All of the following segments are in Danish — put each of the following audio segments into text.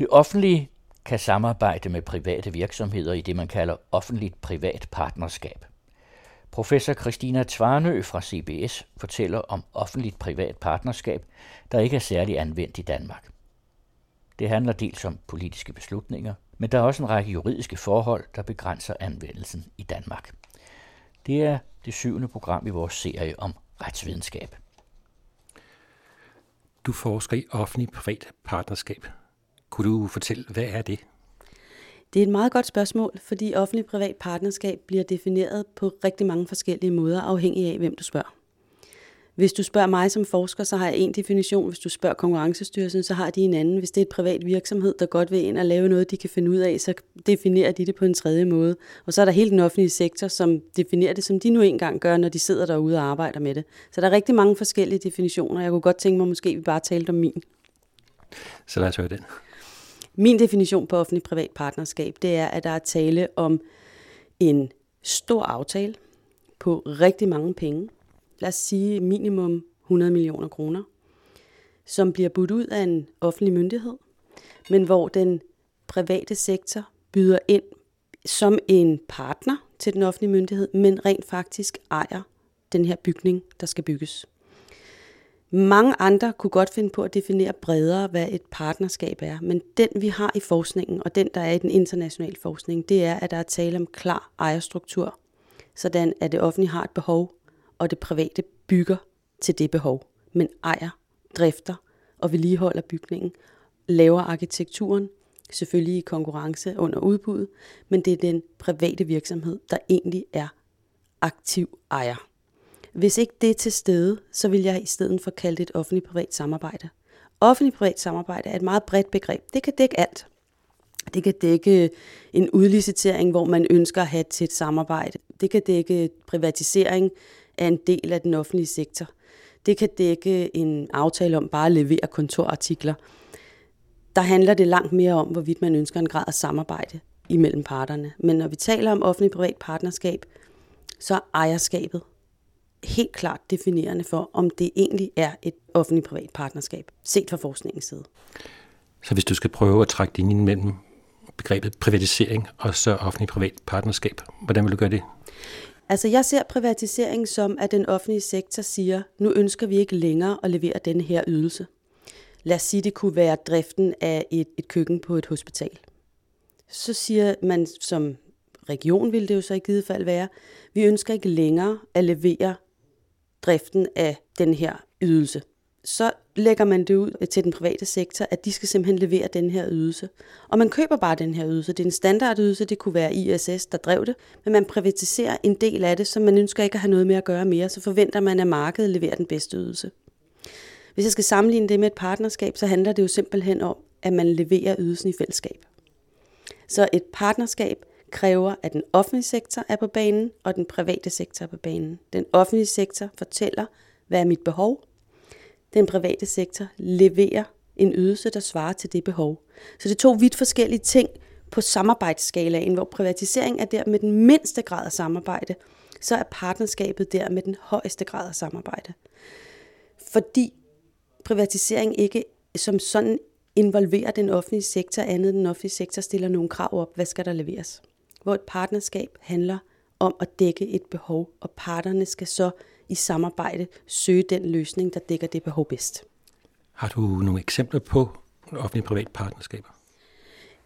Det offentlige kan samarbejde med private virksomheder i det, man kalder offentligt-privat partnerskab. Professor Christina Tvarnø fra CBS fortæller om offentligt-privat partnerskab, der ikke er særlig anvendt i Danmark. Det handler dels om politiske beslutninger, men der er også en række juridiske forhold, der begrænser anvendelsen i Danmark. Det er det syvende program i vores serie om retsvidenskab. Du forsker i offentlig-privat partnerskab. Kunne du fortælle, hvad er det? Det er et meget godt spørgsmål, fordi offentlig-privat partnerskab bliver defineret på rigtig mange forskellige måder, afhængig af, hvem du spørger. Hvis du spørger mig som forsker, så har jeg en definition. Hvis du spørger Konkurrencestyrelsen, så har de en anden. Hvis det er et privat virksomhed, der godt vil ind og lave noget, de kan finde ud af, så definerer de det på en tredje måde. Og så er der hele den offentlige sektor, som definerer det, som de nu engang gør, når de sidder derude og arbejder med det. Så der er rigtig mange forskellige definitioner. Jeg kunne godt tænke mig, måske vi bare talte om min. Så lad os høre den. Min definition på offentlig-privat partnerskab, det er, at der er tale om en stor aftale på rigtig mange penge. Lad os sige minimum 100 millioner kroner, som bliver budt ud af en offentlig myndighed, men hvor den private sektor byder ind som en partner til den offentlige myndighed, men rent faktisk ejer den her bygning, der skal bygges. Mange andre kunne godt finde på at definere bredere, hvad et partnerskab er, men den vi har i forskningen, og den der er i den internationale forskning, det er, at der er tale om klar ejerstruktur, sådan at det offentlige har et behov, og det private bygger til det behov, men ejer, drifter og vedligeholder bygningen, laver arkitekturen, selvfølgelig i konkurrence under udbuddet, men det er den private virksomhed, der egentlig er aktiv ejer. Hvis ikke det er til stede, så vil jeg i stedet for kalde det et offentligt-privat samarbejde. Offentligt-privat samarbejde er et meget bredt begreb. Det kan dække alt. Det kan dække en udlicitering, hvor man ønsker at have til et samarbejde. Det kan dække privatisering af en del af den offentlige sektor. Det kan dække en aftale om bare at levere kontorartikler. Der handler det langt mere om, hvorvidt man ønsker en grad af samarbejde imellem parterne. Men når vi taler om offentlig-privat partnerskab, så er ejerskabet helt klart definerende for, om det egentlig er et offentlig-privat partnerskab, set fra forskningens side. Så hvis du skal prøve at trække linjen mellem begrebet privatisering og så offentlig-privat partnerskab, hvordan vil du gøre det? Altså jeg ser privatisering som, at den offentlige sektor siger, nu ønsker vi ikke længere at levere denne her ydelse. Lad os sige, det kunne være driften af et, et køkken på et hospital. Så siger man som region, vil det jo så i givet fald være, vi ønsker ikke længere at levere driften af den her ydelse. Så lægger man det ud til den private sektor, at de skal simpelthen levere den her ydelse. Og man køber bare den her ydelse. Det er en standardydelse, det kunne være ISS, der drev det, men man privatiserer en del af det, så man ønsker ikke at have noget med at gøre mere, så forventer man, at markedet leverer den bedste ydelse. Hvis jeg skal sammenligne det med et partnerskab, så handler det jo simpelthen om, at man leverer ydelsen i fællesskab. Så et partnerskab kræver, at den offentlige sektor er på banen, og den private sektor er på banen. Den offentlige sektor fortæller, hvad er mit behov. Den private sektor leverer en ydelse, der svarer til det behov. Så det er to vidt forskellige ting på samarbejdsskalaen, hvor privatisering er der med den mindste grad af samarbejde, så er partnerskabet der med den højeste grad af samarbejde. Fordi privatisering ikke som sådan involverer den offentlige sektor andet end den offentlige sektor stiller nogle krav op, hvad skal der leveres hvor et partnerskab handler om at dække et behov, og parterne skal så i samarbejde søge den løsning, der dækker det behov bedst. Har du nogle eksempler på offentlig-privat partnerskaber?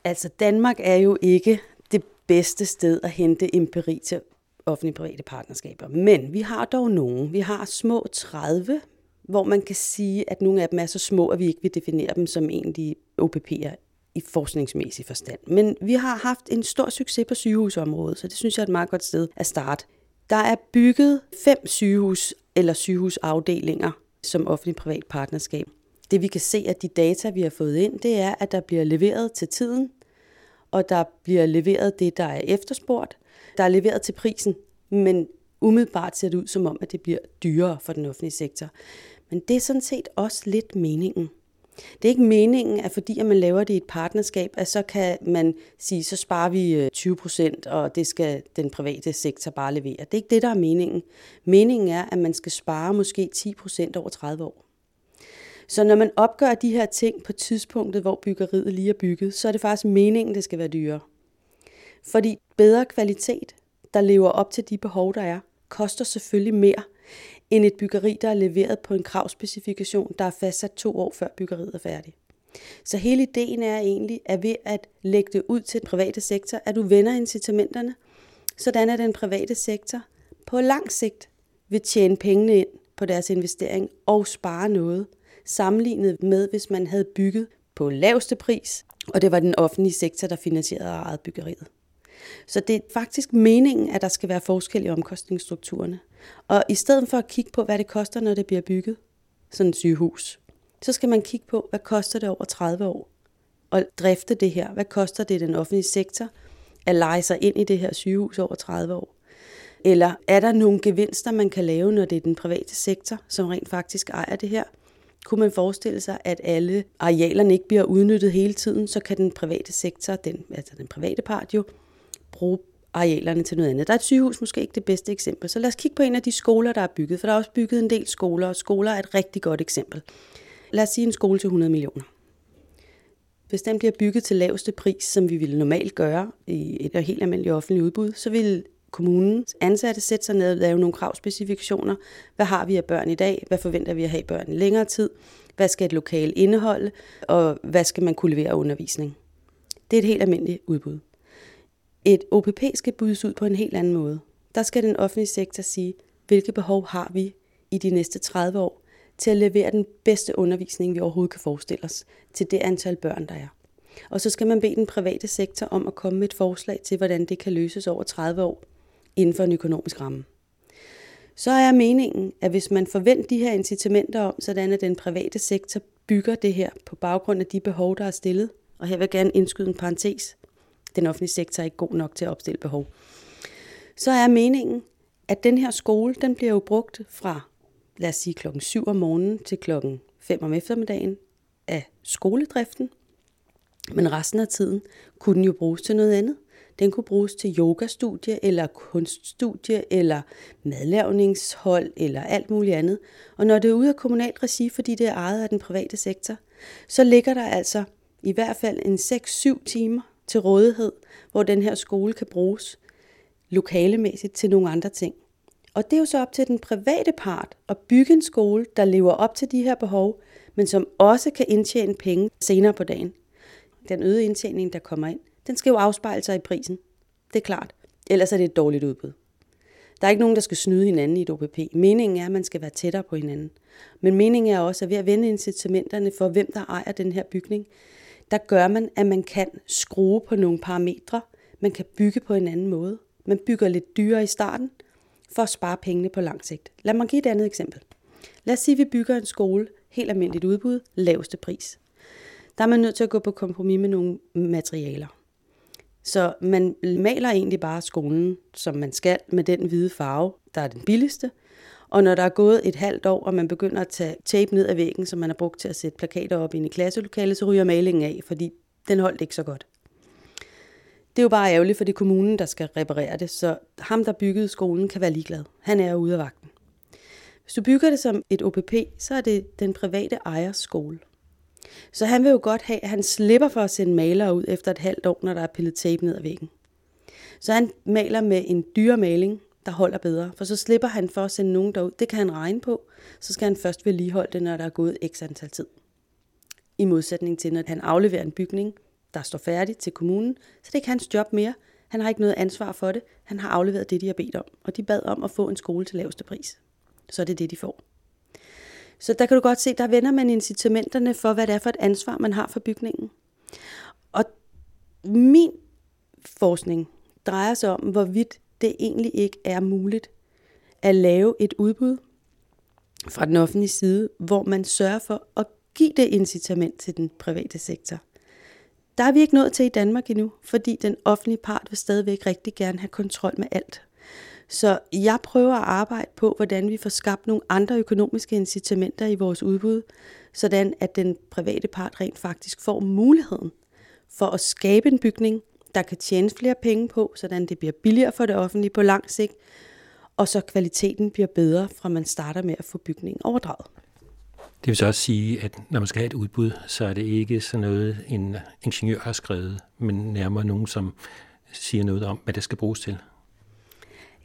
Altså Danmark er jo ikke det bedste sted at hente empiri til offentlig-private partnerskaber. Men vi har dog nogle. Vi har små 30, hvor man kan sige, at nogle af dem er så små, at vi ikke vil definere dem som egentlig OPP'er i forskningsmæssig forstand. Men vi har haft en stor succes på sygehusområdet, så det synes jeg er et meget godt sted at starte. Der er bygget fem sygehus eller sygehusafdelinger som offentlig-privat partnerskab. Det vi kan se af de data, vi har fået ind, det er, at der bliver leveret til tiden, og der bliver leveret det, der er efterspurgt. Der er leveret til prisen, men umiddelbart ser det ud som om, at det bliver dyrere for den offentlige sektor. Men det er sådan set også lidt meningen. Det er ikke meningen, at fordi at man laver det i et partnerskab, at så kan man sige, så sparer vi øh, 20 procent, og det skal den private sektor bare levere. Det er ikke det, der er meningen. Meningen er, at man skal spare måske 10 procent over 30 år. Så når man opgør de her ting på tidspunktet, hvor byggeriet lige er bygget, så er det faktisk meningen, det skal være dyrere. Fordi bedre kvalitet, der lever op til de behov, der er, koster selvfølgelig mere end et byggeri, der er leveret på en kravspecifikation, der er fastsat to år før byggeriet er færdigt. Så hele ideen er egentlig, at ved at lægge det ud til den private sektor, at du vender incitamenterne, sådan at den private sektor på lang sigt vil tjene pengene ind på deres investering og spare noget, sammenlignet med, hvis man havde bygget på laveste pris, og det var den offentlige sektor, der finansierede og ejede byggeriet. Så det er faktisk meningen, at der skal være forskel i omkostningsstrukturerne. Og i stedet for at kigge på, hvad det koster, når det bliver bygget, sådan et sygehus, så skal man kigge på, hvad koster det over 30 år? at drifte det her. Hvad koster det den offentlige sektor at lege sig ind i det her sygehus over 30 år? Eller er der nogle gevinster, man kan lave, når det er den private sektor, som rent faktisk ejer det her? Kunne man forestille sig, at alle arealerne ikke bliver udnyttet hele tiden, så kan den private sektor, den, altså den private part jo, bruge arealerne til noget andet. Der er et sygehus måske ikke det bedste eksempel, så lad os kigge på en af de skoler, der er bygget, for der er også bygget en del skoler, og skoler er et rigtig godt eksempel. Lad os sige en skole til 100 millioner. Hvis den bliver bygget til laveste pris, som vi ville normalt gøre i et helt almindeligt offentligt udbud, så vil kommunens ansatte sætte sig ned og lave nogle kravspecifikationer. Hvad har vi af børn i dag? Hvad forventer vi at have børn i længere tid? Hvad skal et lokal indeholde? Og hvad skal man kunne levere undervisning? Det er et helt almindeligt udbud. Et OPP skal bydes ud på en helt anden måde. Der skal den offentlige sektor sige, hvilke behov har vi i de næste 30 år til at levere den bedste undervisning, vi overhovedet kan forestille os, til det antal børn, der er. Og så skal man bede den private sektor om at komme med et forslag til, hvordan det kan løses over 30 år inden for en økonomisk ramme. Så er meningen, at hvis man forventer de her incitamenter om, sådan at den private sektor bygger det her på baggrund af de behov, der er stillet, og her vil jeg gerne indskyde en parentes, den offentlige sektor er ikke god nok til at opstille behov, så er meningen, at den her skole, den bliver jo brugt fra, lad os sige, klokken 7 om morgenen til klokken 5 om eftermiddagen af skoledriften. Men resten af tiden kunne den jo bruges til noget andet. Den kunne bruges til yogastudie, eller kunststudie, eller madlavningshold, eller alt muligt andet. Og når det er ude af kommunalt regi, fordi det er ejet af den private sektor, så ligger der altså i hvert fald en 6-7 timer til rådighed, hvor den her skole kan bruges lokalemæssigt til nogle andre ting. Og det er jo så op til den private part at bygge en skole, der lever op til de her behov, men som også kan indtjene penge senere på dagen. Den øgede indtjening, der kommer ind, den skal jo afspejle sig i prisen. Det er klart. Ellers er det et dårligt udbud. Der er ikke nogen, der skal snyde hinanden i et OPP. Meningen er, at man skal være tættere på hinanden. Men meningen er også, at ved at vende incitamenterne for, hvem der ejer den her bygning, der gør man, at man kan skrue på nogle parametre. Man kan bygge på en anden måde. Man bygger lidt dyrere i starten, for at spare pengene på lang sigt. Lad mig give et andet eksempel. Lad os sige, at vi bygger en skole, helt almindeligt udbud, laveste pris. Der er man nødt til at gå på kompromis med nogle materialer. Så man maler egentlig bare skolen, som man skal, med den hvide farve, der er den billigste. Og når der er gået et halvt år, og man begynder at tage tape ned af væggen, som man har brugt til at sætte plakater op i klasselokalet, så ryger malingen af, fordi den holdt ikke så godt. Det er jo bare ærgerligt, for det er kommunen, der skal reparere det, så ham, der byggede skolen, kan være ligeglad. Han er ude af vagten. Hvis du bygger det som et OPP, så er det den private ejers skole. Så han vil jo godt have, at han slipper for at sende malere ud efter et halvt år, når der er pillet tape ned ad væggen. Så han maler med en dyre maling, der holder bedre, for så slipper han for at sende nogen derud. Det kan han regne på. Så skal han først vedligeholde det, når der er gået x antal tid. I modsætning til, når han afleverer en bygning, der står færdig til kommunen, så det er ikke hans job mere. Han har ikke noget ansvar for det. Han har afleveret det, de har bedt om. Og de bad om at få en skole til laveste pris. Så er det det, de får. Så der kan du godt se, der vender man incitamenterne for, hvad det er for et ansvar, man har for bygningen. Og min forskning drejer sig om, hvorvidt det egentlig ikke er muligt at lave et udbud fra den offentlige side, hvor man sørger for at give det incitament til den private sektor. Der er vi ikke nået til i Danmark endnu, fordi den offentlige part vil stadigvæk rigtig gerne have kontrol med alt. Så jeg prøver at arbejde på, hvordan vi får skabt nogle andre økonomiske incitamenter i vores udbud, sådan at den private part rent faktisk får muligheden for at skabe en bygning, der kan tjene flere penge på, sådan det bliver billigere for det offentlige på lang sigt, og så kvaliteten bliver bedre, fra man starter med at få bygningen overdraget. Det vil så også sige, at når man skal have et udbud, så er det ikke sådan noget, en ingeniør har skrevet, men nærmere nogen, som siger noget om, hvad det skal bruges til.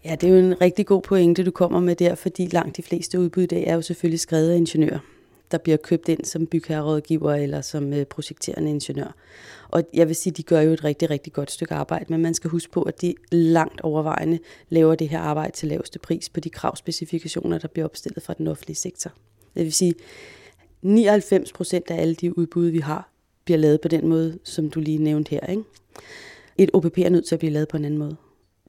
Ja, det er jo en rigtig god pointe, du kommer med der, fordi langt de fleste udbud i dag er jo selvfølgelig skrevet af ingeniører, der bliver købt ind som bygherrerådgiver eller som øh, projekterende ingeniør. Og jeg vil sige, de gør jo et rigtig, rigtig godt stykke arbejde, men man skal huske på, at de langt overvejende laver det her arbejde til laveste pris på de kravspecifikationer, der bliver opstillet fra den offentlige sektor. Det vil sige, 99 procent af alle de udbud, vi har, bliver lavet på den måde, som du lige nævnte her. Ikke? Et OPP er nødt til at blive lavet på en anden måde.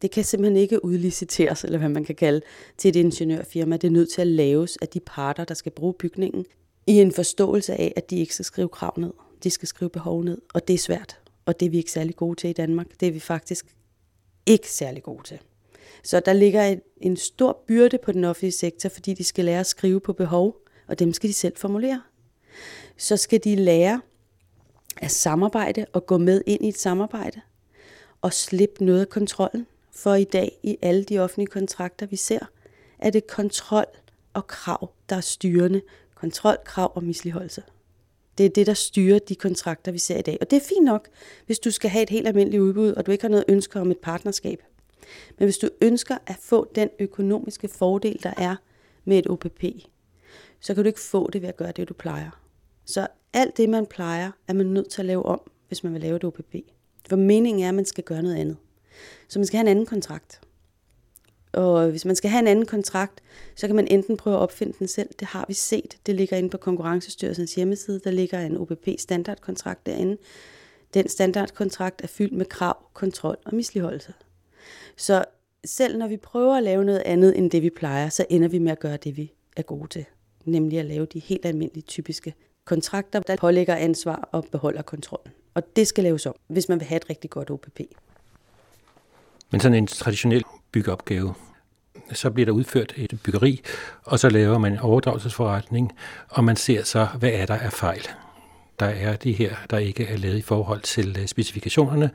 Det kan simpelthen ikke udliciteres, eller hvad man kan kalde, til et ingeniørfirma. Det er nødt til at laves af de parter, der skal bruge bygningen, i en forståelse af, at de ikke skal skrive krav ned. De skal skrive behov ned, og det er svært. Og det er vi ikke særlig gode til i Danmark. Det er vi faktisk ikke særlig gode til. Så der ligger en, en stor byrde på den offentlige sektor, fordi de skal lære at skrive på behov, og dem skal de selv formulere. Så skal de lære at samarbejde og gå med ind i et samarbejde og slippe noget af kontrollen. For i dag i alle de offentlige kontrakter, vi ser, er det kontrol og krav, der er styrende. Kontrol, krav og misligeholdelse. Det er det, der styrer de kontrakter, vi ser i dag. Og det er fint nok, hvis du skal have et helt almindeligt udbud, og du ikke har noget ønske om et partnerskab. Men hvis du ønsker at få den økonomiske fordel, der er med et OPP, så kan du ikke få det ved at gøre det, du plejer. Så alt det, man plejer, er man nødt til at lave om, hvis man vil lave et OPP. For meningen er, at man skal gøre noget andet. Så man skal have en anden kontrakt. Og hvis man skal have en anden kontrakt, så kan man enten prøve at opfinde den selv. Det har vi set. Det ligger inde på Konkurrencestyrelsens hjemmeside. Der ligger en OPP standardkontrakt derinde. Den standardkontrakt er fyldt med krav, kontrol og misligeholdelse. Så selv når vi prøver at lave noget andet end det, vi plejer, så ender vi med at gøre det, vi er gode til. Nemlig at lave de helt almindelige typiske kontrakter, der pålægger ansvar og beholder kontrollen. Og det skal laves om, hvis man vil have et rigtig godt OPP. Men sådan en traditionel byggeopgave, så bliver der udført et byggeri, og så laver man en overdragelsesforretning, og man ser så, hvad er der af fejl. Der er de her, der ikke er lavet i forhold til øh, specifikationerne.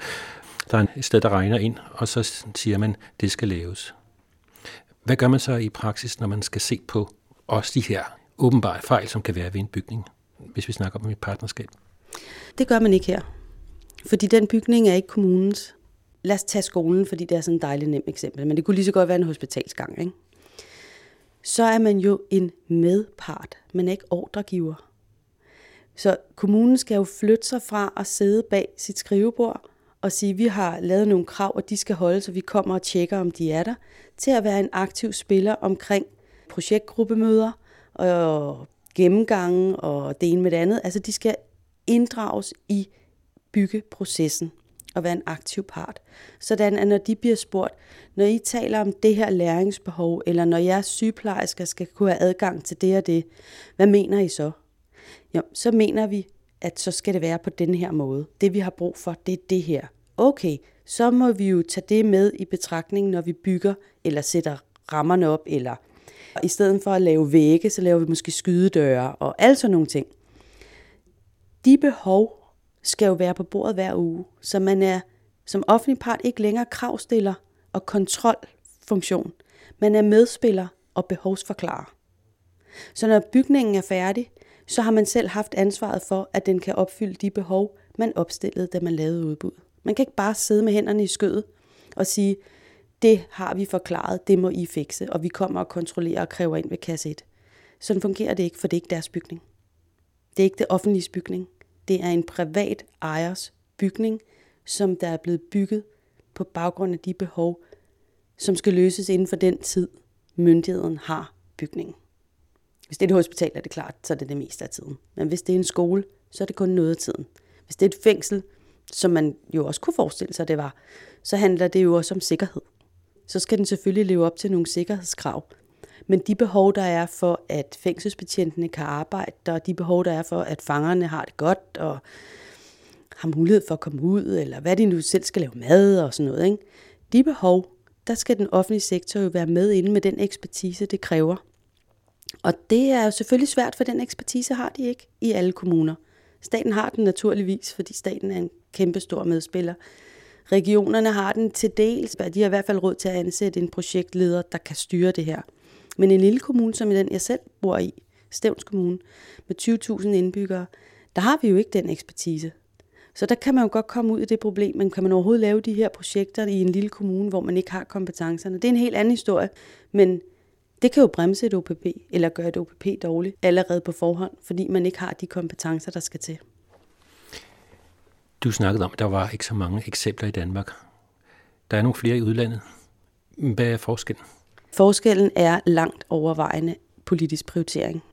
Der er et sted, der regner ind, og så siger man, det skal laves. Hvad gør man så i praksis, når man skal se på også de her åbenbare fejl, som kan være ved en bygning, hvis vi snakker om et partnerskab? Det gør man ikke her. Fordi den bygning er ikke kommunens. Lad os tage skolen, fordi det er sådan et dejligt nemt eksempel, men det kunne lige så godt være en hospitalsgang. Ikke? Så er man jo en medpart, men ikke ordregiver. Så kommunen skal jo flytte sig fra at sidde bag sit skrivebord og sige, vi har lavet nogle krav, og de skal holde, så vi kommer og tjekker, om de er der, til at være en aktiv spiller omkring projektgruppemøder og gennemgange og det ene med det andet. Altså de skal inddrages i byggeprocessen at være en aktiv part. Sådan at når de bliver spurgt, når I taler om det her læringsbehov, eller når jeres sygeplejersker skal kunne have adgang til det og det, hvad mener I så? Jo, så mener vi, at så skal det være på den her måde. Det vi har brug for, det er det her. Okay, så må vi jo tage det med i betragtning, når vi bygger eller sætter rammerne op, eller i stedet for at lave vægge, så laver vi måske skydedøre og alt sådan nogle ting. De behov skal jo være på bordet hver uge, så man er som offentlig part ikke længere kravstiller og kontrolfunktion. Man er medspiller og behovsforklarer. Så når bygningen er færdig, så har man selv haft ansvaret for, at den kan opfylde de behov, man opstillede, da man lavede udbud. Man kan ikke bare sidde med hænderne i skødet og sige, det har vi forklaret, det må I fikse, og vi kommer og kontrollerer og kræver ind ved kasse 1. Sådan fungerer det ikke, for det er ikke deres bygning. Det er ikke det offentlige bygning. Det er en privat ejers bygning, som der er blevet bygget på baggrund af de behov, som skal løses inden for den tid, myndigheden har bygningen. Hvis det er et hospital, er det klart, så er det det meste af tiden. Men hvis det er en skole, så er det kun noget af tiden. Hvis det er et fængsel, som man jo også kunne forestille sig, det var, så handler det jo også om sikkerhed. Så skal den selvfølgelig leve op til nogle sikkerhedskrav. Men de behov, der er for, at fængselsbetjentene kan arbejde, og de behov, der er for, at fangerne har det godt, og har mulighed for at komme ud, eller hvad de nu selv skal lave mad og sådan noget. Ikke? De behov, der skal den offentlige sektor jo være med inde med den ekspertise, det kræver. Og det er jo selvfølgelig svært, for den ekspertise har de ikke i alle kommuner. Staten har den naturligvis, fordi staten er en kæmpe stor medspiller. Regionerne har den til dels, de har i hvert fald råd til at ansætte en projektleder, der kan styre det her. Men en lille kommune som den, jeg selv bor i, Stævns Kommune, med 20.000 indbyggere, der har vi jo ikke den ekspertise. Så der kan man jo godt komme ud af det problem, men kan man overhovedet lave de her projekter i en lille kommune, hvor man ikke har kompetencerne? Det er en helt anden historie, men det kan jo bremse et OPP, eller gøre et OPP dårligt allerede på forhånd, fordi man ikke har de kompetencer, der skal til. Du snakkede om, at der var ikke så mange eksempler i Danmark. Der er nogle flere i udlandet. Hvad er forskellen? Forskellen er langt overvejende politisk prioritering.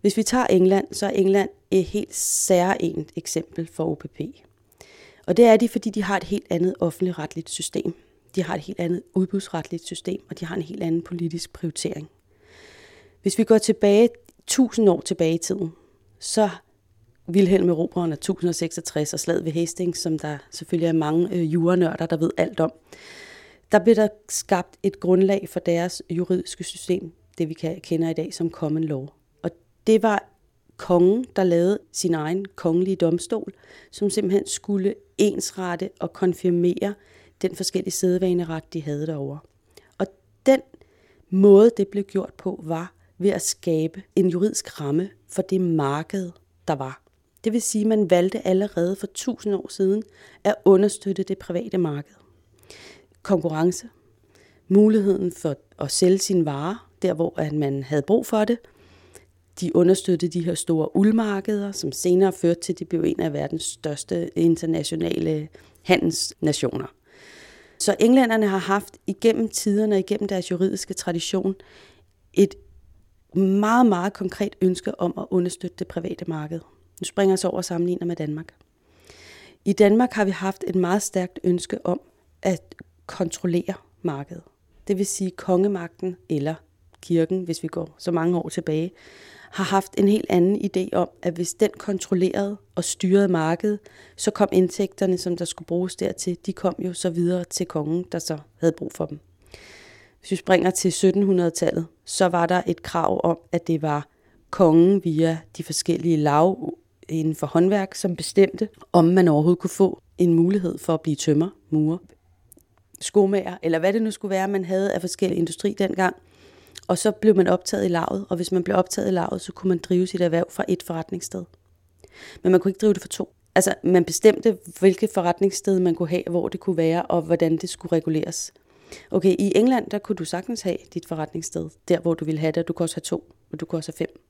Hvis vi tager England, så er England et helt særligt eksempel for OPP. Og det er de, fordi de har et helt andet offentligt retligt system. De har et helt andet udbudsretligt system, og de har en helt anden politisk prioritering. Hvis vi går tilbage 1000 år tilbage i tiden, så Wilhelm Erobreren af 1066 og slaget ved Hastings, som der selvfølgelig er mange øh, jurenørder, der ved alt om, der blev der skabt et grundlag for deres juridiske system, det vi kender i dag som common law. Og det var kongen, der lavede sin egen kongelige domstol, som simpelthen skulle ensrette og konfirmere den forskellige sædvaneret, de havde derovre. Og den måde, det blev gjort på, var ved at skabe en juridisk ramme for det marked, der var. Det vil sige, at man valgte allerede for tusind år siden at understøtte det private marked. Konkurrence, muligheden for at sælge sine varer, der hvor man havde brug for det. De understøttede de her store uldmarkeder, som senere førte til, at de blev en af verdens største internationale handelsnationer. Så englænderne har haft igennem tiderne og igennem deres juridiske tradition et meget, meget konkret ønske om at understøtte det private marked. Nu springer jeg så over og sammenligner med Danmark. I Danmark har vi haft et meget stærkt ønske om at kontrollerer markedet. Det vil sige kongemagten eller kirken, hvis vi går så mange år tilbage, har haft en helt anden idé om, at hvis den kontrollerede og styrede markedet, så kom indtægterne, som der skulle bruges dertil, de kom jo så videre til kongen, der så havde brug for dem. Hvis vi springer til 1700-tallet, så var der et krav om, at det var kongen via de forskellige lav inden for håndværk, som bestemte, om man overhovedet kunne få en mulighed for at blive tømmer, murer, skomager, eller hvad det nu skulle være, man havde af forskellige industri dengang. Og så blev man optaget i lavet, og hvis man blev optaget i lavet, så kunne man drive sit erhverv fra et forretningssted. Men man kunne ikke drive det for to. Altså, man bestemte, hvilket forretningssted man kunne have, hvor det kunne være, og hvordan det skulle reguleres. Okay, i England, der kunne du sagtens have dit forretningssted, der hvor du ville have det, og du kunne også have to, og du kunne også have fem.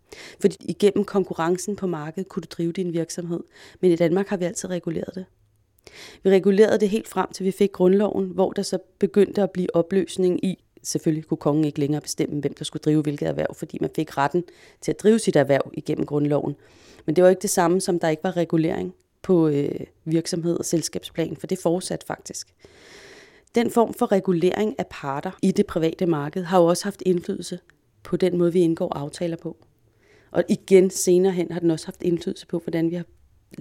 Fordi igennem konkurrencen på markedet kunne du drive din virksomhed. Men i Danmark har vi altid reguleret det. Vi regulerede det helt frem til vi fik grundloven, hvor der så begyndte at blive opløsning i, selvfølgelig kunne kongen ikke længere bestemme, hvem der skulle drive hvilket erhverv, fordi man fik retten til at drive sit erhverv igennem grundloven. Men det var ikke det samme, som der ikke var regulering på øh, virksomhed og selskabsplan, for det fortsat faktisk. Den form for regulering af parter i det private marked har jo også haft indflydelse på den måde, vi indgår aftaler på. Og igen senere hen har den også haft indflydelse på, hvordan vi har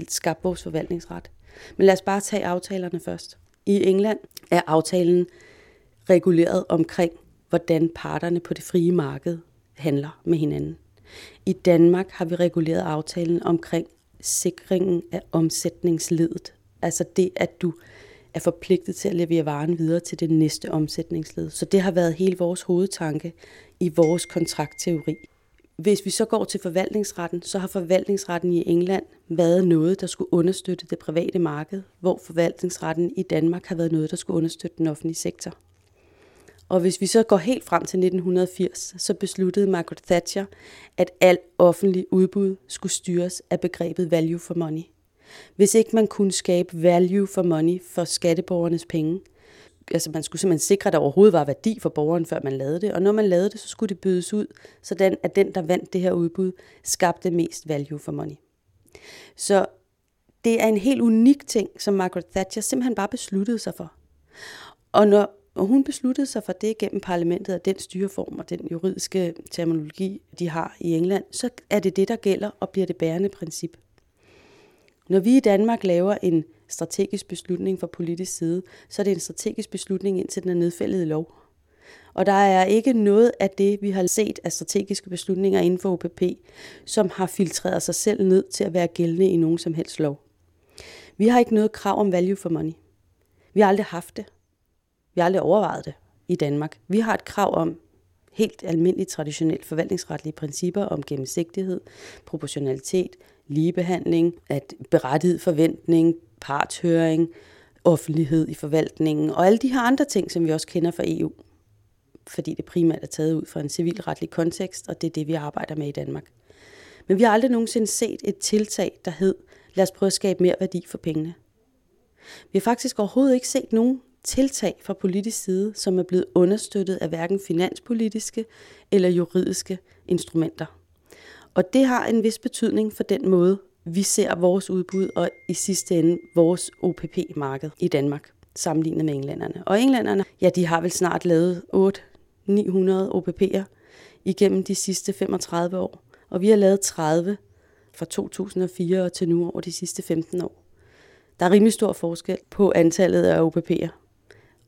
skabt vores forvaltningsret. Men lad os bare tage aftalerne først. I England er aftalen reguleret omkring, hvordan parterne på det frie marked handler med hinanden. I Danmark har vi reguleret aftalen omkring sikringen af omsætningsledet. Altså det, at du er forpligtet til at levere varen videre til det næste omsætningsled. Så det har været hele vores hovedtanke i vores kontraktteori. Hvis vi så går til forvaltningsretten, så har forvaltningsretten i England været noget, der skulle understøtte det private marked, hvor forvaltningsretten i Danmark har været noget, der skulle understøtte den offentlige sektor. Og hvis vi så går helt frem til 1980, så besluttede Margaret Thatcher, at al offentlig udbud skulle styres af begrebet value for money. Hvis ikke man kunne skabe value for money for skatteborgernes penge, altså man skulle simpelthen sikre, at der overhovedet var værdi for borgeren, før man lavede det. Og når man lavede det, så skulle det bydes ud, sådan at den, der vandt det her udbud, skabte mest value for money. Så det er en helt unik ting, som Margaret Thatcher simpelthen bare besluttede sig for. Og når hun besluttede sig for det gennem parlamentet og den styreform og den juridiske terminologi, de har i England, så er det det, der gælder og bliver det bærende princip. Når vi i Danmark laver en strategisk beslutning fra politisk side, så er det en strategisk beslutning, indtil den er nedfældet i lov. Og der er ikke noget af det, vi har set af strategiske beslutninger inden for OPP, som har filtreret sig selv ned til at være gældende i nogen som helst lov. Vi har ikke noget krav om value for money. Vi har aldrig haft det. Vi har aldrig overvejet det i Danmark. Vi har et krav om helt almindelige traditionelle forvaltningsretlige principper om gennemsigtighed, proportionalitet, ligebehandling, at berettiget forventning, partshøring, offentlighed i forvaltningen og alle de her andre ting, som vi også kender fra EU. Fordi det primært er taget ud fra en civilretlig kontekst, og det er det, vi arbejder med i Danmark. Men vi har aldrig nogensinde set et tiltag, der hed, lad os prøve at skabe mere værdi for pengene. Vi har faktisk overhovedet ikke set nogen tiltag fra politisk side, som er blevet understøttet af hverken finanspolitiske eller juridiske instrumenter. Og det har en vis betydning for den måde, vi ser vores udbud og i sidste ende vores OPP-marked i Danmark sammenlignet med englænderne. Og englænderne, ja, de har vel snart lavet 800-900 OPP'er igennem de sidste 35 år. Og vi har lavet 30 fra 2004 og til nu over de sidste 15 år. Der er rimelig stor forskel på antallet af OPP'er.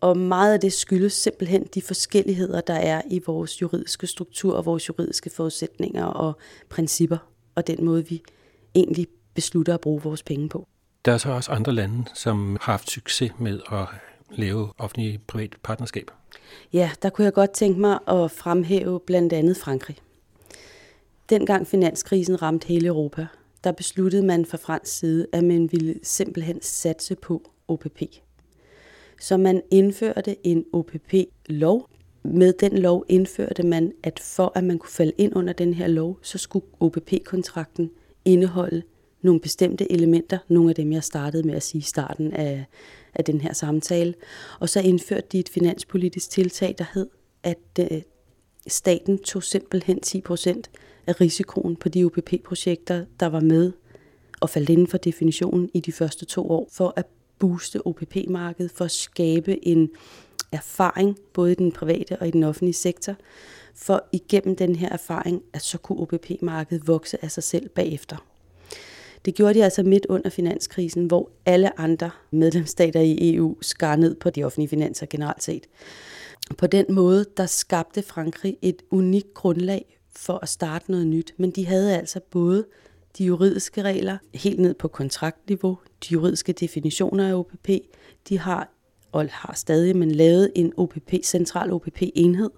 Og meget af det skyldes simpelthen de forskelligheder, der er i vores juridiske struktur og vores juridiske forudsætninger og principper, og den måde, vi egentlig beslutter at bruge vores penge på. Der er så også andre lande, som har haft succes med at lave offentlig-privat partnerskab. Ja, der kunne jeg godt tænke mig at fremhæve blandt andet Frankrig. Dengang finanskrisen ramte hele Europa, der besluttede man fra fransk side, at man ville simpelthen satse på OPP. Så man indførte en OPP-lov. Med den lov indførte man, at for at man kunne falde ind under den her lov, så skulle OPP-kontrakten indeholde nogle bestemte elementer, nogle af dem, jeg startede med at sige i starten af, af den her samtale. Og så indførte de et finanspolitisk tiltag, der hed, at øh, staten tog simpelthen 10% af risikoen på de OPP-projekter, der var med og faldt inden for definitionen i de første to år, for at booste OPP-markedet, for at skabe en erfaring, både i den private og i den offentlige sektor, for igennem den her erfaring, at så kunne OPP-markedet vokse af sig selv bagefter. Det gjorde de altså midt under finanskrisen, hvor alle andre medlemsstater i EU skar ned på de offentlige finanser generelt set. På den måde, der skabte Frankrig et unikt grundlag for at starte noget nyt, men de havde altså både de juridiske regler helt ned på kontraktniveau, de juridiske definitioner af OPP, de har og har stadig, men lavet en OPP, central OPP-enhed,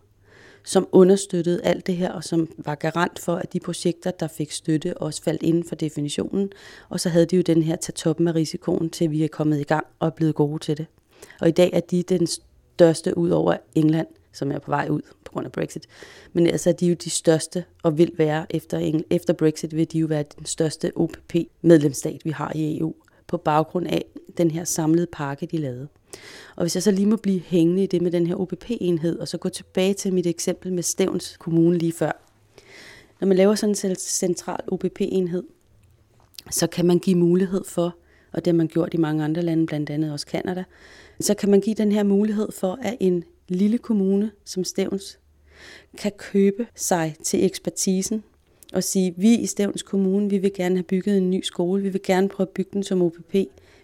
som understøttede alt det her, og som var garant for, at de projekter, der fik støtte, også faldt inden for definitionen. Og så havde de jo den her til toppen af risikoen, til vi er kommet i gang og er blevet gode til det. Og i dag er de den største ud over England, som er på vej ud på grund af Brexit. Men altså, de er jo de største, og vil være efter, efter Brexit, vil de jo være den største OPP-medlemsstat, vi har i EU, på baggrund af den her samlede pakke, de lavede. Og hvis jeg så lige må blive hængende i det med den her OPP-enhed, og så gå tilbage til mit eksempel med Stævns Kommune lige før. Når man laver sådan en central OPP-enhed, så kan man give mulighed for, og det har man gjort i mange andre lande, blandt andet også Kanada, så kan man give den her mulighed for, at en lille kommune som Stævns kan købe sig til ekspertisen og sige, vi i Stævns Kommune, vi vil gerne have bygget en ny skole, vi vil gerne prøve at bygge den som OPP,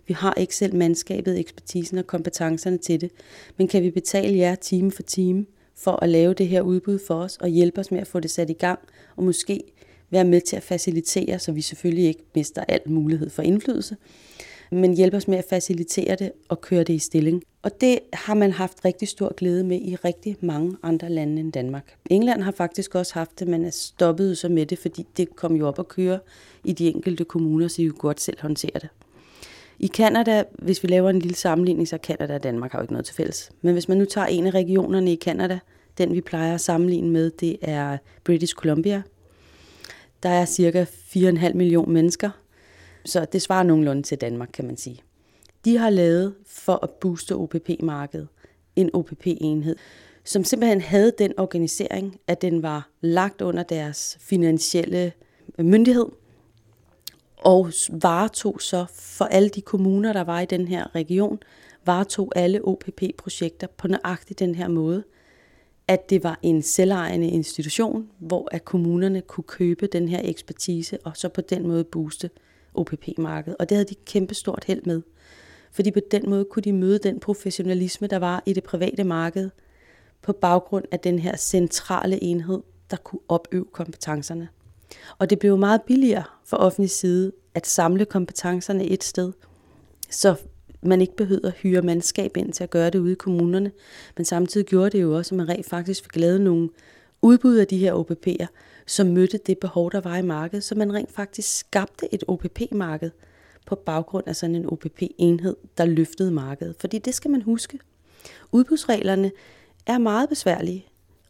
vi har ikke selv mandskabet, ekspertisen og kompetencerne til det, men kan vi betale jer time for time for at lave det her udbud for os og hjælpe os med at få det sat i gang, og måske være med til at facilitere, så vi selvfølgelig ikke mister al mulighed for indflydelse, men hjælpe os med at facilitere det og køre det i stilling. Og det har man haft rigtig stor glæde med i rigtig mange andre lande end Danmark. England har faktisk også haft det, men er stoppet så med det, fordi det kom jo op at køre i de enkelte kommuner, så de jo godt selv håndtere det. I Kanada, hvis vi laver en lille sammenligning, så Kanada og Danmark har jo ikke noget til fælles. Men hvis man nu tager en af regionerne i Kanada, den vi plejer at sammenligne med, det er British Columbia. Der er cirka 4,5 millioner mennesker, så det svarer nogenlunde til Danmark, kan man sige. De har lavet for at booste OPP-markedet en OPP-enhed, som simpelthen havde den organisering, at den var lagt under deres finansielle myndighed, og varetog så for alle de kommuner, der var i den her region, varetog alle OPP-projekter på nøjagtig den her måde, at det var en selvejende institution, hvor at kommunerne kunne købe den her ekspertise, og så på den måde booste OPP-markedet. Og det havde de kæmpe stort held med. Fordi på den måde kunne de møde den professionalisme, der var i det private marked, på baggrund af den her centrale enhed, der kunne opøve kompetencerne. Og det blev meget billigere for offentlig side at samle kompetencerne et sted, så man ikke behøvede at hyre mandskab ind til at gøre det ude i kommunerne. Men samtidig gjorde det jo også, at man rent faktisk fik lavet nogle udbud af de her OPP'er, som mødte det behov, der var i markedet, så man rent faktisk skabte et OPP-marked på baggrund af sådan en OPP-enhed, der løftede markedet. Fordi det skal man huske. Udbudsreglerne er meget besværlige,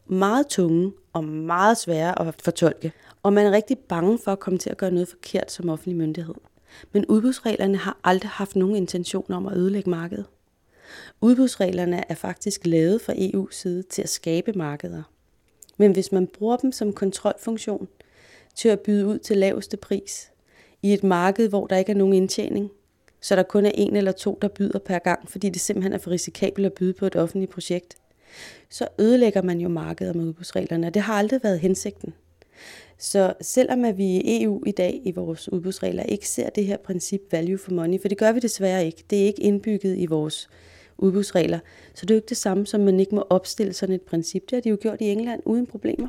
meget tunge og meget svære at fortolke. Og man er rigtig bange for at komme til at gøre noget forkert som offentlig myndighed. Men udbudsreglerne har aldrig haft nogen intention om at ødelægge markedet. Udbudsreglerne er faktisk lavet fra EU's side til at skabe markeder. Men hvis man bruger dem som kontrolfunktion til at byde ud til laveste pris i et marked, hvor der ikke er nogen indtjening, så der kun er en eller to, der byder per gang, fordi det simpelthen er for risikabelt at byde på et offentligt projekt, så ødelægger man jo markedet med udbudsreglerne, og det har aldrig været hensigten. Så selvom at vi i EU i dag i vores udbudsregler ikke ser det her princip value for money, for det gør vi desværre ikke, det er ikke indbygget i vores udbudsregler, så det er jo ikke det samme, som man ikke må opstille sådan et princip. Det har de jo gjort i England uden problemer.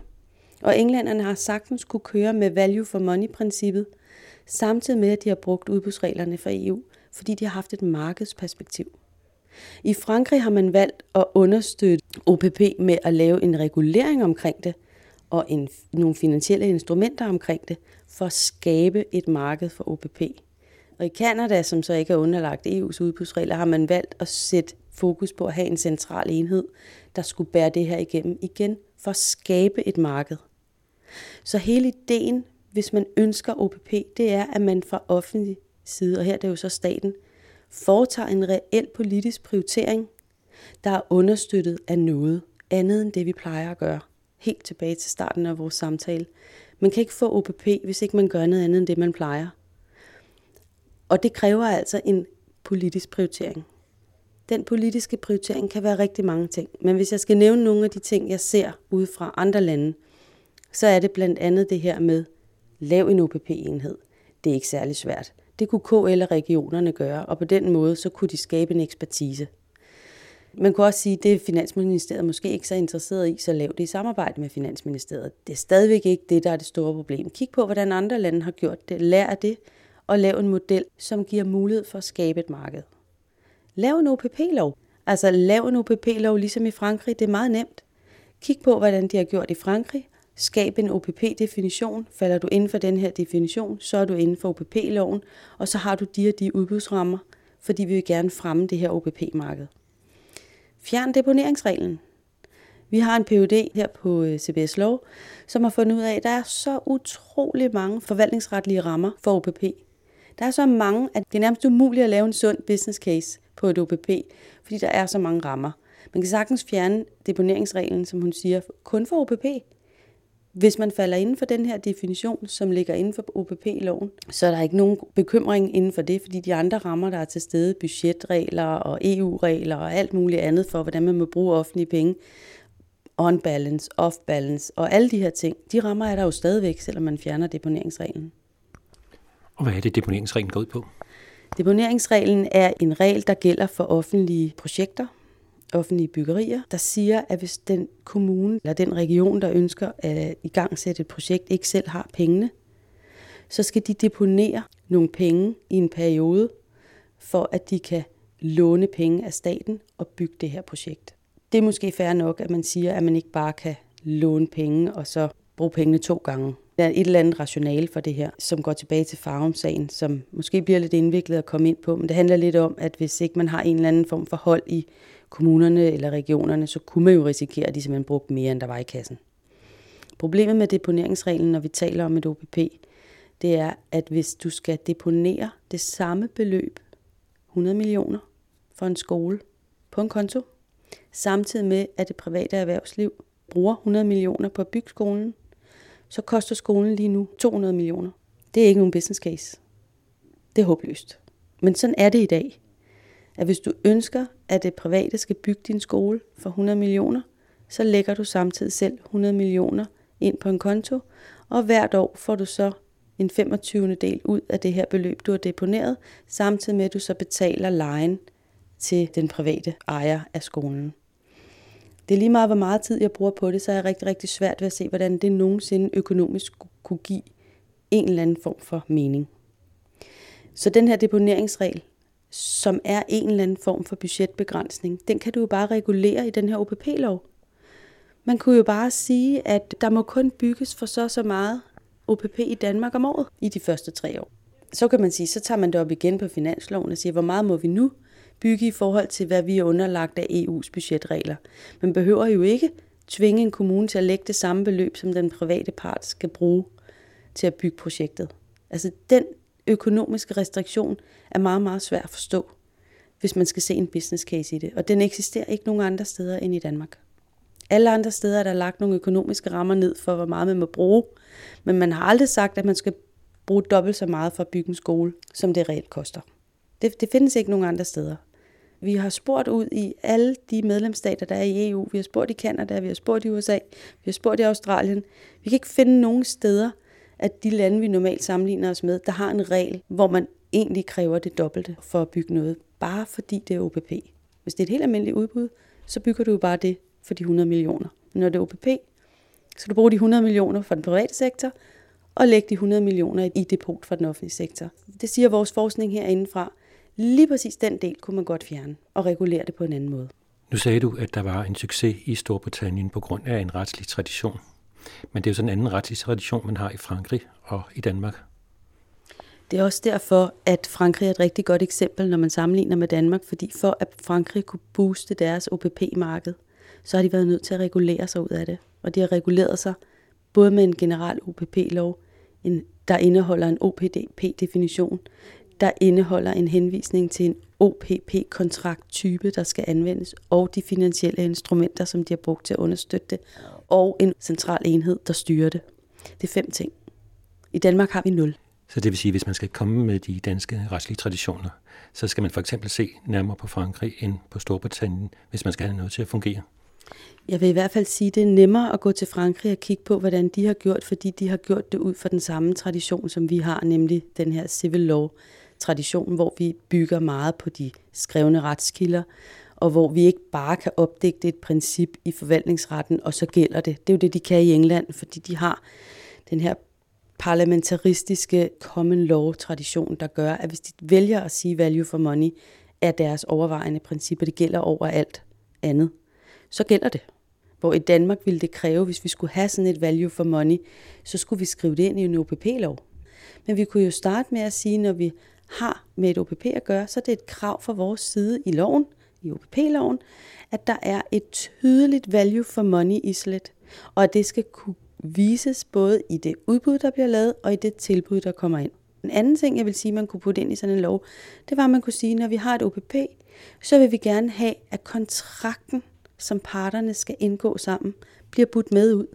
Og englænderne har sagtens kunne køre med value for money-princippet, samtidig med, at de har brugt udbudsreglerne fra EU, fordi de har haft et markedsperspektiv. I Frankrig har man valgt at understøtte OPP med at lave en regulering omkring det, og en, nogle finansielle instrumenter omkring det, for at skabe et marked for OPP. Og i Kanada, som så ikke er underlagt EU's udbudsregler, har man valgt at sætte fokus på at have en central enhed, der skulle bære det her igennem igen for at skabe et marked. Så hele ideen, hvis man ønsker OPP, det er, at man fra offentlig side, og her det er jo så staten, foretager en reel politisk prioritering, der er understøttet af noget andet end det, vi plejer at gøre. Helt tilbage til starten af vores samtale. Man kan ikke få OPP, hvis ikke man gør noget andet end det, man plejer. Og det kræver altså en politisk prioritering. Den politiske prioritering kan være rigtig mange ting, men hvis jeg skal nævne nogle af de ting, jeg ser ude fra andre lande, så er det blandt andet det her med, lav en OPP-enhed. Det er ikke særlig svært. Det kunne KL og regionerne gøre, og på den måde så kunne de skabe en ekspertise. Man kunne også sige, at det er Finansministeriet måske ikke så interesseret i, så lav det i samarbejde med Finansministeriet. Det er stadigvæk ikke det, der er det store problem. Kig på, hvordan andre lande har gjort det. Lær af det, og lav en model, som giver mulighed for at skabe et marked. Lav en OPP-lov. Altså lav en OPP-lov ligesom i Frankrig. Det er meget nemt. Kig på, hvordan de har gjort i Frankrig. Skab en OPP-definition. Falder du inden for den her definition, så er du inden for OPP-loven, og så har du de og de udbudsrammer, fordi vi vil gerne fremme det her OPP-marked. Fjern deponeringsreglen. Vi har en PUD her på øh, CBS Lov, som har fundet ud af, at der er så utrolig mange forvaltningsretlige rammer for OPP. Der er så mange, at det er nærmest umuligt at lave en sund business case på et OPP, fordi der er så mange rammer. Man kan sagtens fjerne deponeringsreglen, som hun siger, kun for OPP. Hvis man falder inden for den her definition, som ligger inden for OPP-loven, så er der ikke nogen bekymring inden for det, fordi de andre rammer, der er til stede, budgetregler og EU-regler og alt muligt andet for, hvordan man må bruge offentlige penge, on balance, off balance og alle de her ting, de rammer er der jo stadigvæk, selvom man fjerner deponeringsreglen. Og hvad er det, deponeringsreglen går ud på? Deponeringsreglen er en regel, der gælder for offentlige projekter, offentlige byggerier, der siger, at hvis den kommune eller den region, der ønsker at i gang sætte et projekt, ikke selv har pengene, så skal de deponere nogle penge i en periode, for at de kan låne penge af staten og bygge det her projekt. Det er måske fair nok, at man siger, at man ikke bare kan låne penge og så bruge pengene to gange. Der er et eller andet rationale for det her, som går tilbage til Farum-sagen, som måske bliver lidt indviklet at komme ind på, men det handler lidt om, at hvis ikke man har en eller anden form for hold i kommunerne eller regionerne, så kunne man jo risikere, at de simpelthen brugte mere, end der var i kassen. Problemet med deponeringsreglen, når vi taler om et OPP, det er, at hvis du skal deponere det samme beløb, 100 millioner, for en skole på en konto, samtidig med, at det private erhvervsliv bruger 100 millioner på at bygge skolen, så koster skolen lige nu 200 millioner. Det er ikke nogen business case. Det er håbløst. Men sådan er det i dag. At hvis du ønsker, at det private skal bygge din skole for 100 millioner, så lægger du samtidig selv 100 millioner ind på en konto, og hvert år får du så en 25. del ud af det her beløb, du har deponeret, samtidig med at du så betaler lejen til den private ejer af skolen. Det er lige meget, hvor meget tid jeg bruger på det, så er jeg rigtig, rigtig svært ved at se, hvordan det nogensinde økonomisk kunne give en eller anden form for mening. Så den her deponeringsregel, som er en eller anden form for budgetbegrænsning, den kan du jo bare regulere i den her OPP-lov. Man kunne jo bare sige, at der må kun bygges for så så meget OPP i Danmark om året i de første tre år. Så kan man sige, så tager man det op igen på finansloven og siger, hvor meget må vi nu bygge i forhold til, hvad vi er underlagt af EU's budgetregler. Man behøver jo ikke tvinge en kommune til at lægge det samme beløb, som den private part skal bruge til at bygge projektet. Altså den økonomiske restriktion er meget, meget svær at forstå, hvis man skal se en business case i det. Og den eksisterer ikke nogen andre steder end i Danmark. Alle andre steder er der lagt nogle økonomiske rammer ned for, hvor meget man må bruge, men man har aldrig sagt, at man skal bruge dobbelt så meget for at bygge en skole, som det reelt koster. Det, det findes ikke nogen andre steder. Vi har spurgt ud i alle de medlemsstater, der er i EU. Vi har spurgt i Kanada, vi har spurgt i USA, vi har spurgt i Australien. Vi kan ikke finde nogen steder, at de lande, vi normalt sammenligner os med, der har en regel, hvor man egentlig kræver det dobbelte for at bygge noget, bare fordi det er OPP. Hvis det er et helt almindeligt udbud, så bygger du jo bare det for de 100 millioner. Når det er OPP, så du bruge de 100 millioner fra den private sektor, og lægge de 100 millioner i depot fra den offentlige sektor. Det siger vores forskning herindefra. Lige præcis den del kunne man godt fjerne og regulere det på en anden måde. Nu sagde du, at der var en succes i Storbritannien på grund af en retslig tradition. Men det er jo sådan en anden retslig tradition, man har i Frankrig og i Danmark. Det er også derfor, at Frankrig er et rigtig godt eksempel, når man sammenligner med Danmark, fordi for at Frankrig kunne booste deres OPP-marked, så har de været nødt til at regulere sig ud af det. Og de har reguleret sig både med en generel OPP-lov, der indeholder en OPDP-definition, der indeholder en henvisning til en OPP-kontrakttype, der skal anvendes, og de finansielle instrumenter, som de har brugt til at understøtte det, og en central enhed, der styrer det. Det er fem ting. I Danmark har vi nul. Så det vil sige, at hvis man skal komme med de danske retslige traditioner, så skal man for eksempel se nærmere på Frankrig end på Storbritannien, hvis man skal have noget til at fungere. Jeg vil i hvert fald sige, at det er nemmere at gå til Frankrig og kigge på, hvordan de har gjort, fordi de har gjort det ud fra den samme tradition, som vi har, nemlig den her civil law tradition, hvor vi bygger meget på de skrevne retskilder, og hvor vi ikke bare kan opdægte et princip i forvaltningsretten, og så gælder det. Det er jo det, de kan i England, fordi de har den her parlamentaristiske common law tradition, der gør, at hvis de vælger at sige value for money, er deres overvejende princip, og det gælder over alt andet, så gælder det. Hvor i Danmark ville det kræve, hvis vi skulle have sådan et value for money, så skulle vi skrive det ind i en OPP-lov. Men vi kunne jo starte med at sige, når vi har med et OPP at gøre, så er det et krav fra vores side i loven, i OPP-loven, at der er et tydeligt value for money islet, og at det skal kunne vises både i det udbud, der bliver lavet, og i det tilbud, der kommer ind. En anden ting, jeg vil sige, man kunne putte ind i sådan en lov, det var, at man kunne sige, at når vi har et OPP, så vil vi gerne have, at kontrakten, som parterne skal indgå sammen, bliver budt med ud.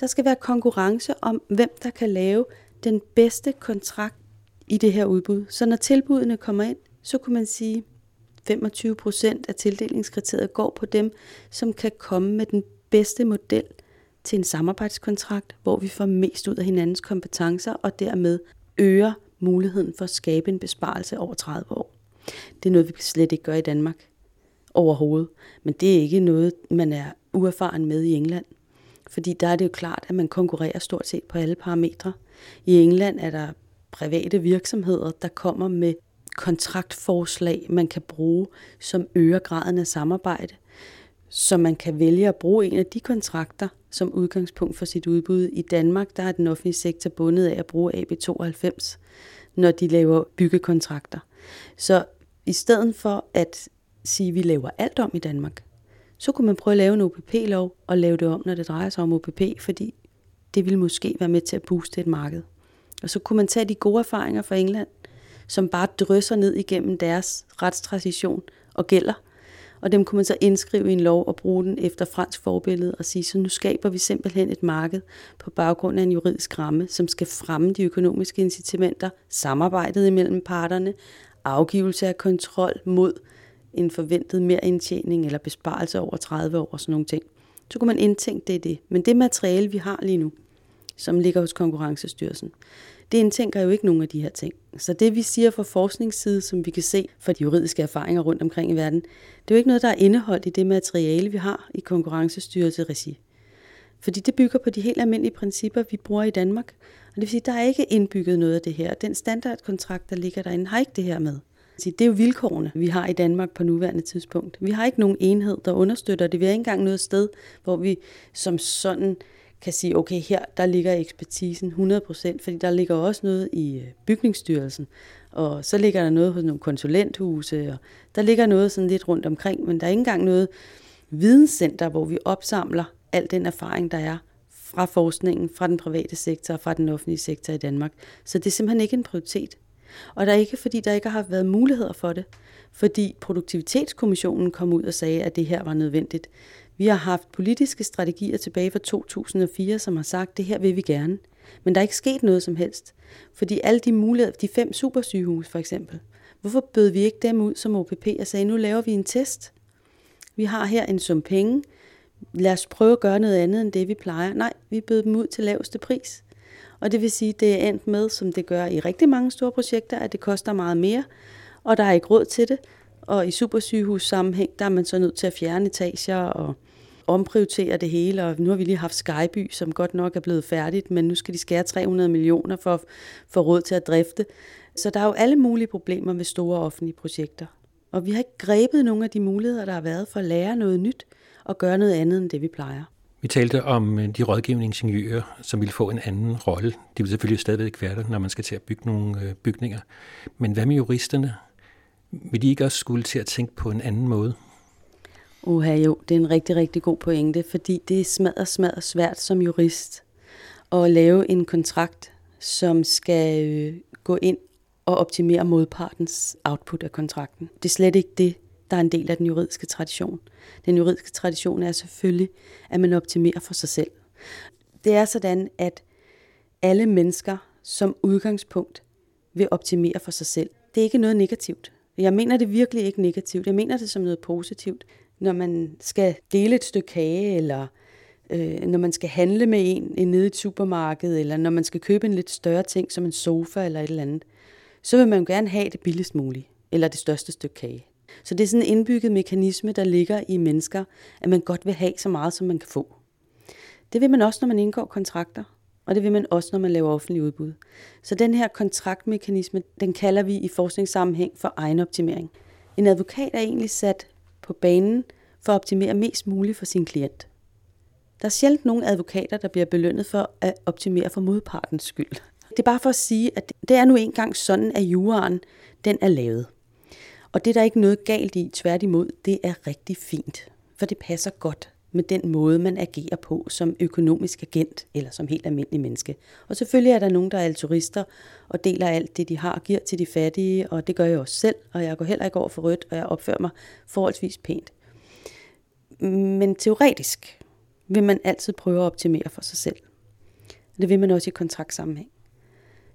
Der skal være konkurrence om, hvem der kan lave den bedste kontrakt i det her udbud. Så når tilbudene kommer ind, så kunne man sige, 25 procent af tildelingskriteriet går på dem, som kan komme med den bedste model til en samarbejdskontrakt, hvor vi får mest ud af hinandens kompetencer og dermed øger muligheden for at skabe en besparelse over 30 år. Det er noget, vi slet ikke gør i Danmark overhovedet. Men det er ikke noget, man er uerfaren med i England. Fordi der er det jo klart, at man konkurrerer stort set på alle parametre. I England er der private virksomheder, der kommer med kontraktforslag, man kan bruge, som øger graden af samarbejde. Så man kan vælge at bruge en af de kontrakter som udgangspunkt for sit udbud. I Danmark der er den offentlige sektor bundet af at bruge AB92, når de laver byggekontrakter. Så i stedet for at sige, at vi laver alt om i Danmark, så kunne man prøve at lave en OPP-lov og lave det om, når det drejer sig om OPP, fordi det ville måske være med til at booste et marked. Og så kunne man tage de gode erfaringer fra England, som bare drysser ned igennem deres retstradition og gælder. Og dem kunne man så indskrive i en lov og bruge den efter fransk forbillede og sige, så nu skaber vi simpelthen et marked på baggrund af en juridisk ramme, som skal fremme de økonomiske incitamenter, samarbejdet imellem parterne, afgivelse af kontrol mod en forventet mere indtjening eller besparelse over 30 år og sådan nogle ting. Så kunne man indtænke det i det. Men det materiale, vi har lige nu, som ligger hos Konkurrencestyrelsen, det indtænker jo ikke nogen af de her ting. Så det vi siger fra forskningsside, som vi kan se fra de juridiske erfaringer rundt omkring i verden, det er jo ikke noget, der er indeholdt i det materiale, vi har i Konkurrencestyrelse regi. Fordi det bygger på de helt almindelige principper, vi bruger i Danmark. Og det vil sige, at der er ikke indbygget noget af det her. Den standardkontrakt, der ligger derinde, har ikke det her med. Det er jo vilkårene, vi har i Danmark på nuværende tidspunkt. Vi har ikke nogen enhed, der understøtter det. Vi har ikke engang noget sted, hvor vi som sådan kan sige, okay, her der ligger ekspertisen 100%, fordi der ligger også noget i øh, bygningsstyrelsen, og så ligger der noget hos nogle konsulenthuse, og der ligger noget sådan lidt rundt omkring, men der er ikke engang noget videnscenter, hvor vi opsamler al den erfaring, der er fra forskningen, fra den private sektor og fra den offentlige sektor i Danmark. Så det er simpelthen ikke en prioritet. Og der er ikke, fordi der ikke har været muligheder for det. Fordi Produktivitetskommissionen kom ud og sagde, at det her var nødvendigt. Vi har haft politiske strategier tilbage fra 2004, som har sagt, det her vil vi gerne. Men der er ikke sket noget som helst. Fordi alle de muligheder, de fem supersygehus for eksempel, hvorfor bød vi ikke dem ud som OPP og sagde, nu laver vi en test. Vi har her en sum penge. Lad os prøve at gøre noget andet end det, vi plejer. Nej, vi bød dem ud til laveste pris. Og det vil sige, at det er endt med, som det gør i rigtig mange store projekter, at det koster meget mere, og der er ikke råd til det. Og i supersygehus sammenhæng, der er man så nødt til at fjerne etager og omprioritere det hele, og nu har vi lige haft Skyby, som godt nok er blevet færdigt, men nu skal de skære 300 millioner for, for råd til at drifte. Så der er jo alle mulige problemer med store offentlige projekter. Og vi har ikke grebet nogle af de muligheder, der har været for at lære noget nyt og gøre noget andet end det, vi plejer. Vi talte om de de rådgivningsingeniører, som ville få en anden rolle. De vil selvfølgelig stadigvæk være der, når man skal til at bygge nogle øh, bygninger. Men hvad med juristerne? Vil de ikke også skulle til at tænke på en anden måde? Uha, jo, det er en rigtig, rigtig god pointe, fordi det er smadret, smadret svært som jurist at lave en kontrakt, som skal øh, gå ind og optimere modpartens output af kontrakten. Det er slet ikke det, der er en del af den juridiske tradition. Den juridiske tradition er selvfølgelig, at man optimerer for sig selv. Det er sådan, at alle mennesker som udgangspunkt vil optimere for sig selv. Det er ikke noget negativt. Jeg mener det virkelig ikke negativt. Jeg mener det som noget positivt. Når man skal dele et stykke kage, eller øh, når man skal handle med en, en nede i et supermarked, eller når man skal købe en lidt større ting, som en sofa eller et eller andet, så vil man gerne have det billigst muligt, eller det største stykke kage. Så det er sådan en indbygget mekanisme, der ligger i mennesker, at man godt vil have så meget, som man kan få. Det vil man også, når man indgår kontrakter, og det vil man også, når man laver offentlig udbud. Så den her kontraktmekanisme, den kalder vi i forskningssammenhæng for egenoptimering. En advokat er egentlig sat på banen for at optimere mest muligt for sin klient. Der er sjældent nogen advokater, der bliver belønnet for at optimere for modpartens skyld. Det er bare for at sige, at det er nu engang sådan, at juraen den er lavet. Og det er der ikke noget galt i, tværtimod, det er rigtig fint, for det passer godt med den måde, man agerer på som økonomisk agent eller som helt almindelig menneske. Og selvfølgelig er der nogen, der er altruister og deler alt det, de har og giver til de fattige, og det gør jeg også selv, og jeg går heller ikke over for rødt, og jeg opfører mig forholdsvis pænt. Men teoretisk vil man altid prøve at optimere for sig selv. Det vil man også i kontraktsammenhæng.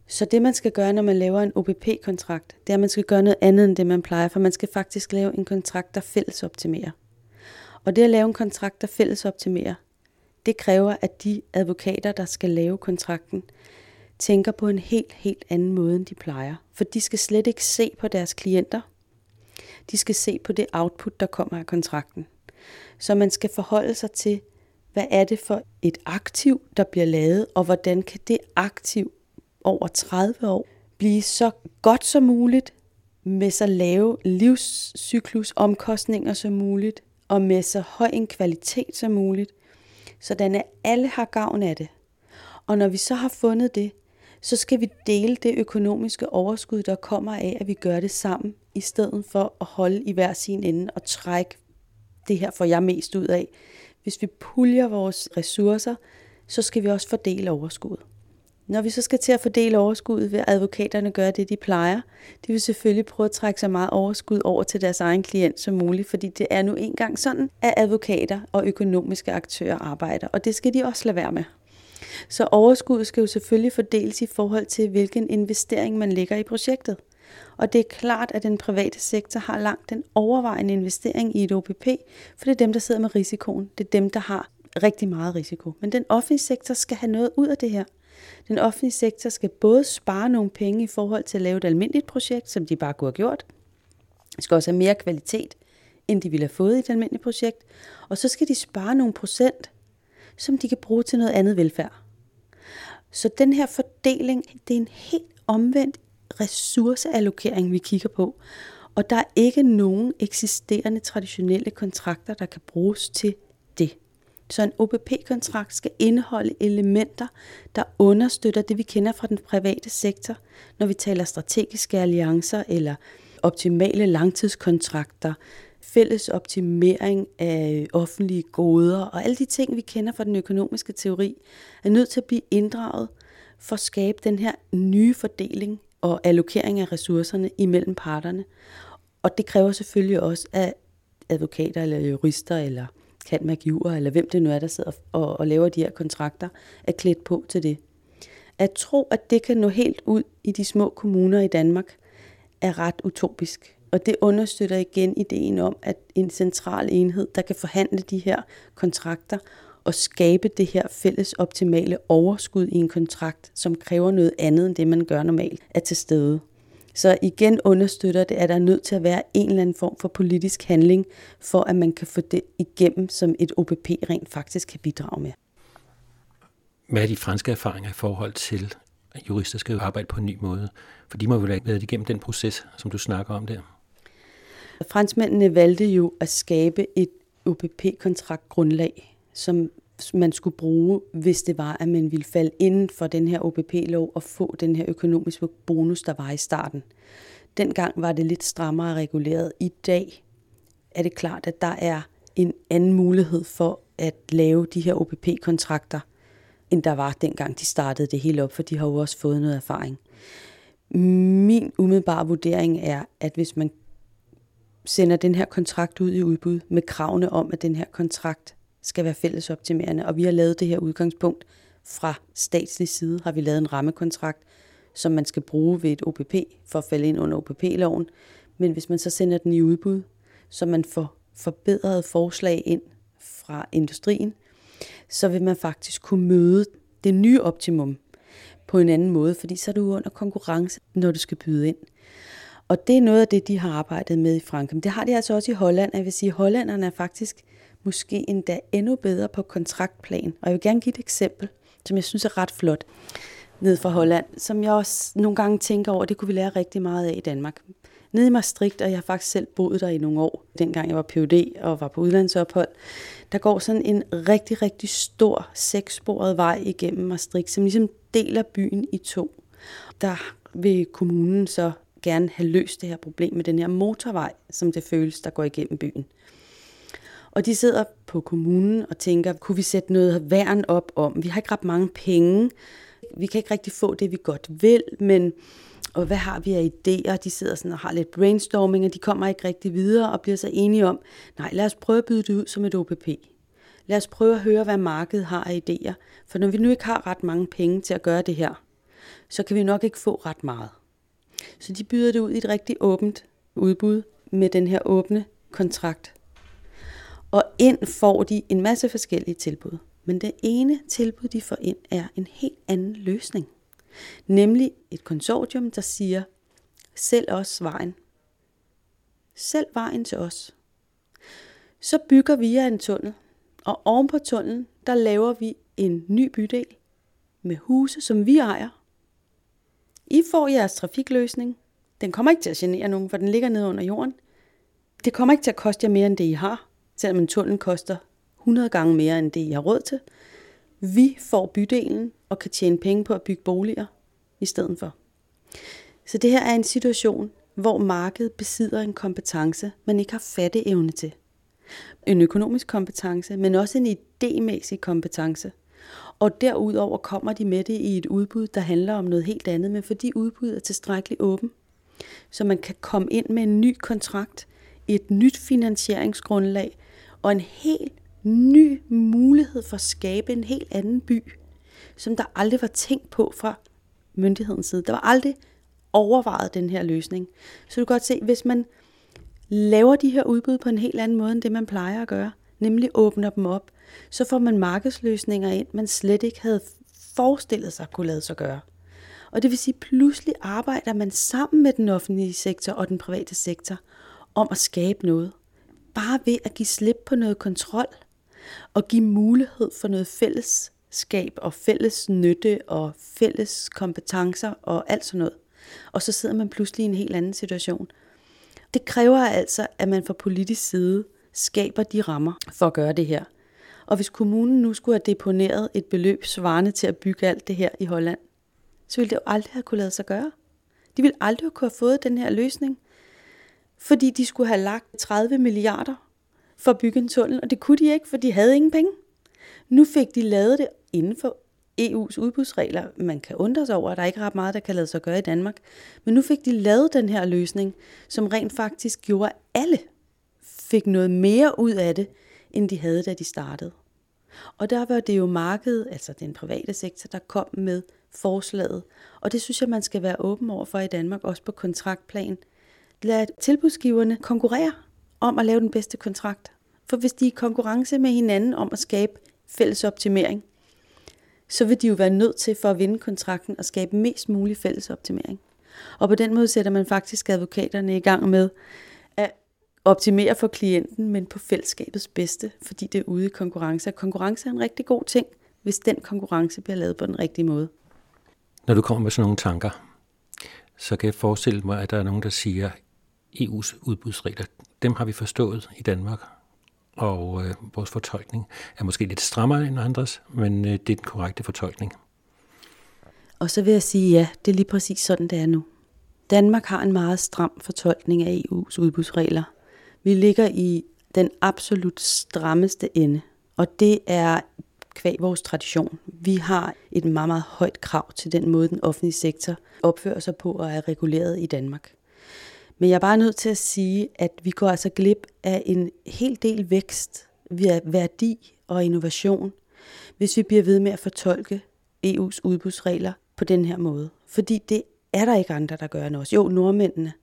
Så det, man skal gøre, når man laver en OPP-kontrakt, det er, at man skal gøre noget andet end det, man plejer, for man skal faktisk lave en kontrakt, der fælles optimerer. Og det at lave en kontrakt, der fælles optimerer, det kræver, at de advokater, der skal lave kontrakten, tænker på en helt, helt anden måde, end de plejer. For de skal slet ikke se på deres klienter. De skal se på det output, der kommer af kontrakten. Så man skal forholde sig til, hvad er det for et aktiv, der bliver lavet, og hvordan kan det aktiv over 30 år blive så godt som muligt, med så lave livscyklusomkostninger som muligt, og med så høj en kvalitet som muligt, sådan at alle har gavn af det. Og når vi så har fundet det, så skal vi dele det økonomiske overskud, der kommer af, at vi gør det sammen, i stedet for at holde i hver sin ende og trække det her får jeg mest ud af. Hvis vi puljer vores ressourcer, så skal vi også fordele overskuddet. Når vi så skal til at fordele overskuddet, vil advokaterne gøre det, de plejer. De vil selvfølgelig prøve at trække så meget overskud over til deres egen klient som muligt, fordi det er nu engang sådan, at advokater og økonomiske aktører arbejder, og det skal de også lade være med. Så overskuddet skal jo selvfølgelig fordeles i forhold til, hvilken investering man lægger i projektet. Og det er klart, at den private sektor har langt den overvejende investering i et OPP, for det er dem, der sidder med risikoen. Det er dem, der har rigtig meget risiko. Men den offentlige sektor skal have noget ud af det her. Den offentlige sektor skal både spare nogle penge i forhold til at lave et almindeligt projekt, som de bare kunne have gjort. De skal også have mere kvalitet, end de ville have fået i et almindeligt projekt. Og så skal de spare nogle procent, som de kan bruge til noget andet velfærd. Så den her fordeling, det er en helt omvendt ressourceallokering, vi kigger på. Og der er ikke nogen eksisterende traditionelle kontrakter, der kan bruges til. Så en OPP-kontrakt skal indeholde elementer, der understøtter det, vi kender fra den private sektor, når vi taler strategiske alliancer eller optimale langtidskontrakter, fælles optimering af offentlige goder og alle de ting, vi kender fra den økonomiske teori, er nødt til at blive inddraget for at skabe den her nye fordeling og allokering af ressourcerne imellem parterne. Og det kræver selvfølgelig også, at advokater eller jurister eller kan eller hvem det nu er, der sidder og, og laver de her kontrakter, er klædt på til det. At tro, at det kan nå helt ud i de små kommuner i Danmark, er ret utopisk. Og det understøtter igen ideen om, at en central enhed, der kan forhandle de her kontrakter og skabe det her fælles optimale overskud i en kontrakt, som kræver noget andet end det, man gør normalt, er til stede. Så igen understøtter det, at der er nødt til at være en eller anden form for politisk handling, for at man kan få det igennem, som et OPP rent faktisk kan bidrage med. Hvad er de franske erfaringer i forhold til, at jurister skal arbejde på en ny måde? For de må vel have været igennem den proces, som du snakker om der. Franskmændene valgte jo at skabe et OPP-kontraktgrundlag, som man skulle bruge, hvis det var, at man ville falde inden for den her OPP-lov og få den her økonomiske bonus, der var i starten. Dengang var det lidt strammere reguleret. I dag er det klart, at der er en anden mulighed for at lave de her OPP-kontrakter, end der var dengang de startede det hele op, for de har jo også fået noget erfaring. Min umiddelbare vurdering er, at hvis man sender den her kontrakt ud i udbud med kravene om, at den her kontrakt skal være fællesoptimerende, og vi har lavet det her udgangspunkt fra statslig side, har vi lavet en rammekontrakt, som man skal bruge ved et OPP for at falde ind under OPP-loven. Men hvis man så sender den i udbud, så man får forbedrede forslag ind fra industrien, så vil man faktisk kunne møde det nye optimum på en anden måde, fordi så er du under konkurrence, når du skal byde ind. Og det er noget af det, de har arbejdet med i Frankrig. Men det har de altså også i Holland. Jeg vil sige, at hollænderne er faktisk måske endda endnu bedre på kontraktplan. Og jeg vil gerne give et eksempel, som jeg synes er ret flot, ned fra Holland, som jeg også nogle gange tænker over, det kunne vi lære rigtig meget af i Danmark. Nede i Maastricht, og jeg har faktisk selv boet der i nogle år, dengang jeg var PhD og var på udlandsophold, der går sådan en rigtig, rigtig stor sekssporet vej igennem Maastricht, som ligesom deler byen i to. Der vil kommunen så gerne have løst det her problem med den her motorvej, som det føles, der går igennem byen. Og de sidder på kommunen og tænker, kunne vi sætte noget værn op om? Vi har ikke ret mange penge. Vi kan ikke rigtig få det, vi godt vil, men og hvad har vi af idéer? De sidder sådan og har lidt brainstorming, og de kommer ikke rigtig videre og bliver så enige om, nej, lad os prøve at byde det ud som et OPP. Lad os prøve at høre, hvad markedet har af idéer. For når vi nu ikke har ret mange penge til at gøre det her, så kan vi nok ikke få ret meget. Så de byder det ud i et rigtig åbent udbud med den her åbne kontrakt. Og ind får de en masse forskellige tilbud. Men det ene tilbud, de får ind, er en helt anden løsning. Nemlig et konsortium, der siger, selv os vejen. Selv vejen til os. Så bygger vi en tunnel, og oven på tunnelen, der laver vi en ny bydel med huse, som vi ejer. I får jeres trafikløsning. Den kommer ikke til at genere nogen, for den ligger nede under jorden. Det kommer ikke til at koste jer mere, end det I har selvom en tunnel koster 100 gange mere end det, I har råd til. Vi får bydelen og kan tjene penge på at bygge boliger i stedet for. Så det her er en situation, hvor markedet besidder en kompetence, man ikke har fatteevne til. En økonomisk kompetence, men også en idémæssig kompetence. Og derudover kommer de med det i et udbud, der handler om noget helt andet, men fordi udbuddet er tilstrækkeligt åben, så man kan komme ind med en ny kontrakt, et nyt finansieringsgrundlag, og en helt ny mulighed for at skabe en helt anden by, som der aldrig var tænkt på fra myndighedens side. Der var aldrig overvejet den her løsning. Så du kan godt se, hvis man laver de her udbud på en helt anden måde, end det man plejer at gøre, nemlig åbner dem op, så får man markedsløsninger ind, man slet ikke havde forestillet sig kunne lade sig gøre. Og det vil sige, pludselig arbejder man sammen med den offentlige sektor og den private sektor om at skabe noget bare ved at give slip på noget kontrol og give mulighed for noget fællesskab og fælles nytte og fælles kompetencer og alt sådan noget, og så sidder man pludselig i en helt anden situation. Det kræver altså, at man fra politisk side skaber de rammer for at gøre det her. Og hvis kommunen nu skulle have deponeret et beløb svarende til at bygge alt det her i Holland, så ville det jo aldrig have kunne lade sig gøre. De ville aldrig have kunne have fået den her løsning, fordi de skulle have lagt 30 milliarder for at bygge en tunnel, og det kunne de ikke, for de havde ingen penge. Nu fik de lavet det inden for EU's udbudsregler. Man kan undre sig over, at der ikke er ret meget, der kan lade sig gøre i Danmark. Men nu fik de lavet den her løsning, som rent faktisk gjorde, at alle fik noget mere ud af det, end de havde, da de startede. Og der var det jo markedet, altså den private sektor, der kom med forslaget. Og det synes jeg, man skal være åben over for i Danmark, også på kontraktplan. Lad tilbudsgiverne konkurrere om at lave den bedste kontrakt. For hvis de er i konkurrence med hinanden om at skabe fælles optimering, så vil de jo være nødt til for at vinde kontrakten og skabe mest mulig fælles optimering. Og på den måde sætter man faktisk advokaterne i gang med at optimere for klienten, men på fællesskabets bedste, fordi det er ude i konkurrence. Og konkurrence er en rigtig god ting, hvis den konkurrence bliver lavet på den rigtige måde. Når du kommer med sådan nogle tanker, så kan jeg forestille mig, at der er nogen, der siger, EU's udbudsregler, dem har vi forstået i Danmark, og øh, vores fortolkning er måske lidt strammere end andres, men øh, det er den korrekte fortolkning. Og så vil jeg sige, ja, det er lige præcis sådan, det er nu. Danmark har en meget stram fortolkning af EU's udbudsregler. Vi ligger i den absolut strammeste ende, og det er kvæg vores tradition. Vi har et meget, meget højt krav til den måde, den offentlige sektor opfører sig på og er reguleret i Danmark. Men jeg er bare nødt til at sige, at vi går altså glip af en hel del vækst, via værdi og innovation, hvis vi bliver ved med at fortolke EU's udbudsregler på den her måde. Fordi det er der ikke andre, der gør end os. Jo, nordmændene.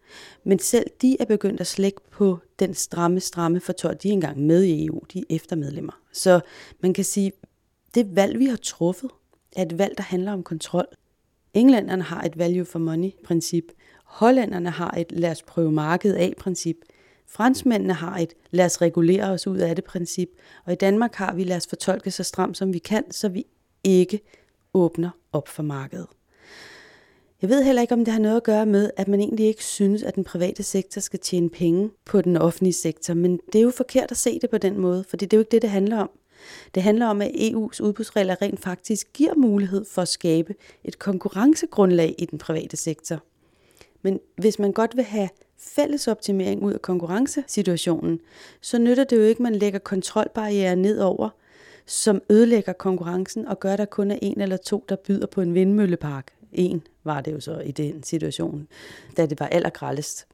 Men selv de er begyndt at slække på den stramme, stramme fortolkning. De er engang med i EU, de er eftermedlemmer. Så man kan sige, det valg, vi har truffet, er et valg, der handler om kontrol. Englænderne har et value for money princip. Hollænderne har et lad os prøve markedet af princip. Franskmændene har et lad os regulere os ud af det princip. Og i Danmark har vi lad os fortolke så stramt som vi kan, så vi ikke åbner op for markedet. Jeg ved heller ikke, om det har noget at gøre med, at man egentlig ikke synes, at den private sektor skal tjene penge på den offentlige sektor. Men det er jo forkert at se det på den måde, for det er jo ikke det, det handler om. Det handler om, at EU's udbudsregler rent faktisk giver mulighed for at skabe et konkurrencegrundlag i den private sektor. Men hvis man godt vil have fælles optimering ud af konkurrencesituationen, så nytter det jo ikke, at man lægger kontrolbarriere nedover, som ødelægger konkurrencen og gør, at der kun er en eller to, der byder på en vindmøllepark. En var det jo så i den situation, da det var allergrallest.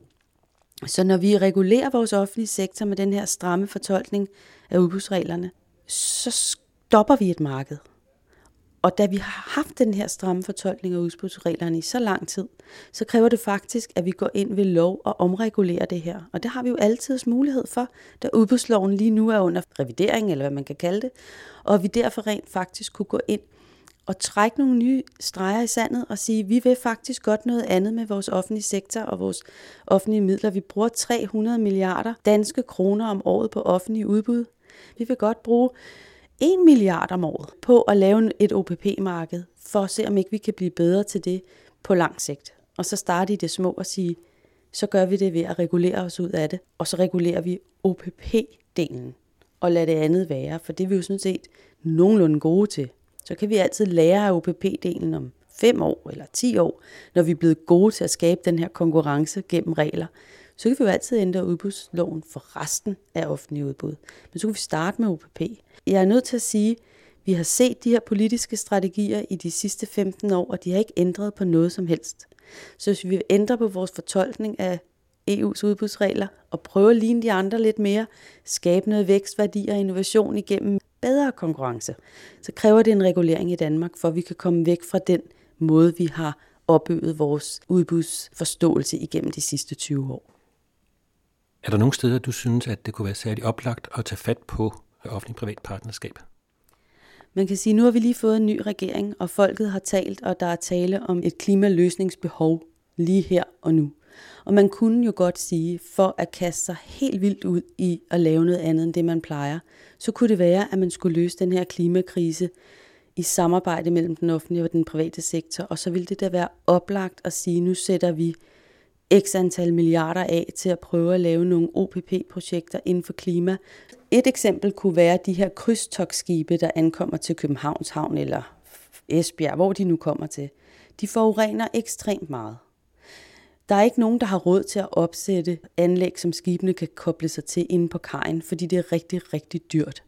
Så når vi regulerer vores offentlige sektor med den her stramme fortolkning af udbudsreglerne, så stopper vi et marked. Og da vi har haft den her stramme fortolkning af udbudsreglerne i så lang tid, så kræver det faktisk, at vi går ind ved lov og omregulerer det her. Og det har vi jo altid mulighed for, da udbudsloven lige nu er under revidering, eller hvad man kan kalde det. Og vi derfor rent faktisk kunne gå ind og trække nogle nye streger i sandet og sige, vi vil faktisk godt noget andet med vores offentlige sektor og vores offentlige midler. Vi bruger 300 milliarder danske kroner om året på offentlige udbud. Vi vil godt bruge 1 milliard om året på at lave et OPP-marked, for at se, om ikke vi kan blive bedre til det på lang sigt. Og så starte i det små og sige, så gør vi det ved at regulere os ud af det, og så regulerer vi OPP-delen, og lader det andet være, for det er vi jo sådan set nogenlunde gode til. Så kan vi altid lære af OPP-delen om 5 år eller 10 år, når vi er blevet gode til at skabe den her konkurrence gennem regler så kan vi jo altid ændre udbudsloven for resten af offentlige udbud. Men så kan vi starte med OPP. Jeg er nødt til at sige, vi har set de her politiske strategier i de sidste 15 år, og de har ikke ændret på noget som helst. Så hvis vi ændrer på vores fortolkning af EU's udbudsregler og prøver at ligne de andre lidt mere, skabe noget vækstværdi og innovation igennem bedre konkurrence, så kræver det en regulering i Danmark, for at vi kan komme væk fra den måde, vi har opøvet vores udbudsforståelse igennem de sidste 20 år. Er der nogle steder, du synes, at det kunne være særligt oplagt at tage fat på offentlig-privat partnerskab? Man kan sige, at nu har vi lige fået en ny regering, og folket har talt, og der er tale om et klimaløsningsbehov lige her og nu. Og man kunne jo godt sige, for at kaste sig helt vildt ud i at lave noget andet end det, man plejer, så kunne det være, at man skulle løse den her klimakrise i samarbejde mellem den offentlige og den private sektor, og så ville det da være oplagt at sige, nu sætter vi x antal milliarder af til at prøve at lave nogle OPP-projekter inden for klima. Et eksempel kunne være de her krydstogsskibe, der ankommer til Københavns Havn eller Esbjerg, hvor de nu kommer til. De forurener ekstremt meget. Der er ikke nogen, der har råd til at opsætte anlæg, som skibene kan koble sig til inde på kajen, fordi det er rigtig, rigtig dyrt.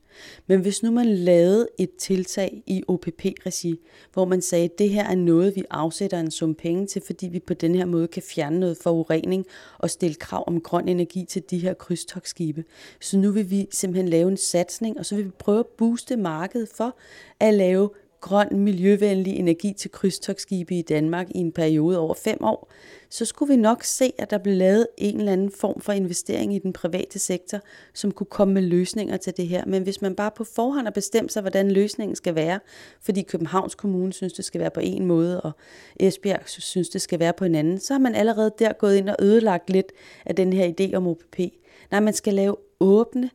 Men hvis nu man lavede et tiltag i OPP-regi, hvor man sagde, at det her er noget, vi afsætter en sum penge til, fordi vi på den her måde kan fjerne noget forurening og stille krav om grøn energi til de her krydstogsskibe. Så nu vil vi simpelthen lave en satsning, og så vil vi prøve at booste markedet for at lave grøn, miljøvenlig energi til krydstogsskibe i Danmark i en periode over fem år, så skulle vi nok se, at der blev lavet en eller anden form for investering i den private sektor, som kunne komme med løsninger til det her. Men hvis man bare på forhånd har bestemt sig, hvordan løsningen skal være, fordi Københavns Kommune synes, det skal være på en måde, og Esbjerg synes, det skal være på en anden, så har man allerede der gået ind og ødelagt lidt af den her idé om OPP. Nej, man skal lave åbne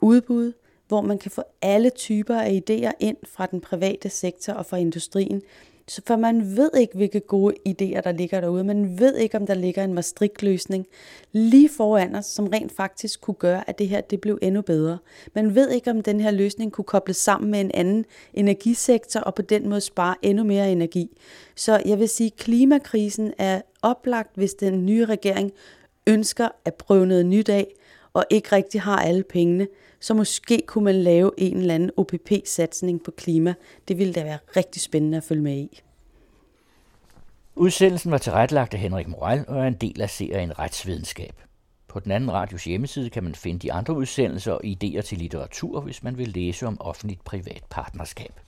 udbud, hvor man kan få alle typer af idéer ind fra den private sektor og fra industrien. Så for man ved ikke, hvilke gode idéer, der ligger derude. Man ved ikke, om der ligger en Maastricht-løsning lige foran os, som rent faktisk kunne gøre, at det her det blev endnu bedre. Man ved ikke, om den her løsning kunne kobles sammen med en anden energisektor og på den måde spare endnu mere energi. Så jeg vil sige, at klimakrisen er oplagt, hvis den nye regering ønsker at prøve noget nyt af, og ikke rigtig har alle pengene, så måske kunne man lave en eller anden OPP-satsning på klima. Det ville da være rigtig spændende at følge med i. Udsendelsen var tilrettelagt af Henrik Moral og er en del af serien Retsvidenskab. På den anden radios hjemmeside kan man finde de andre udsendelser og idéer til litteratur, hvis man vil læse om offentligt privat partnerskab.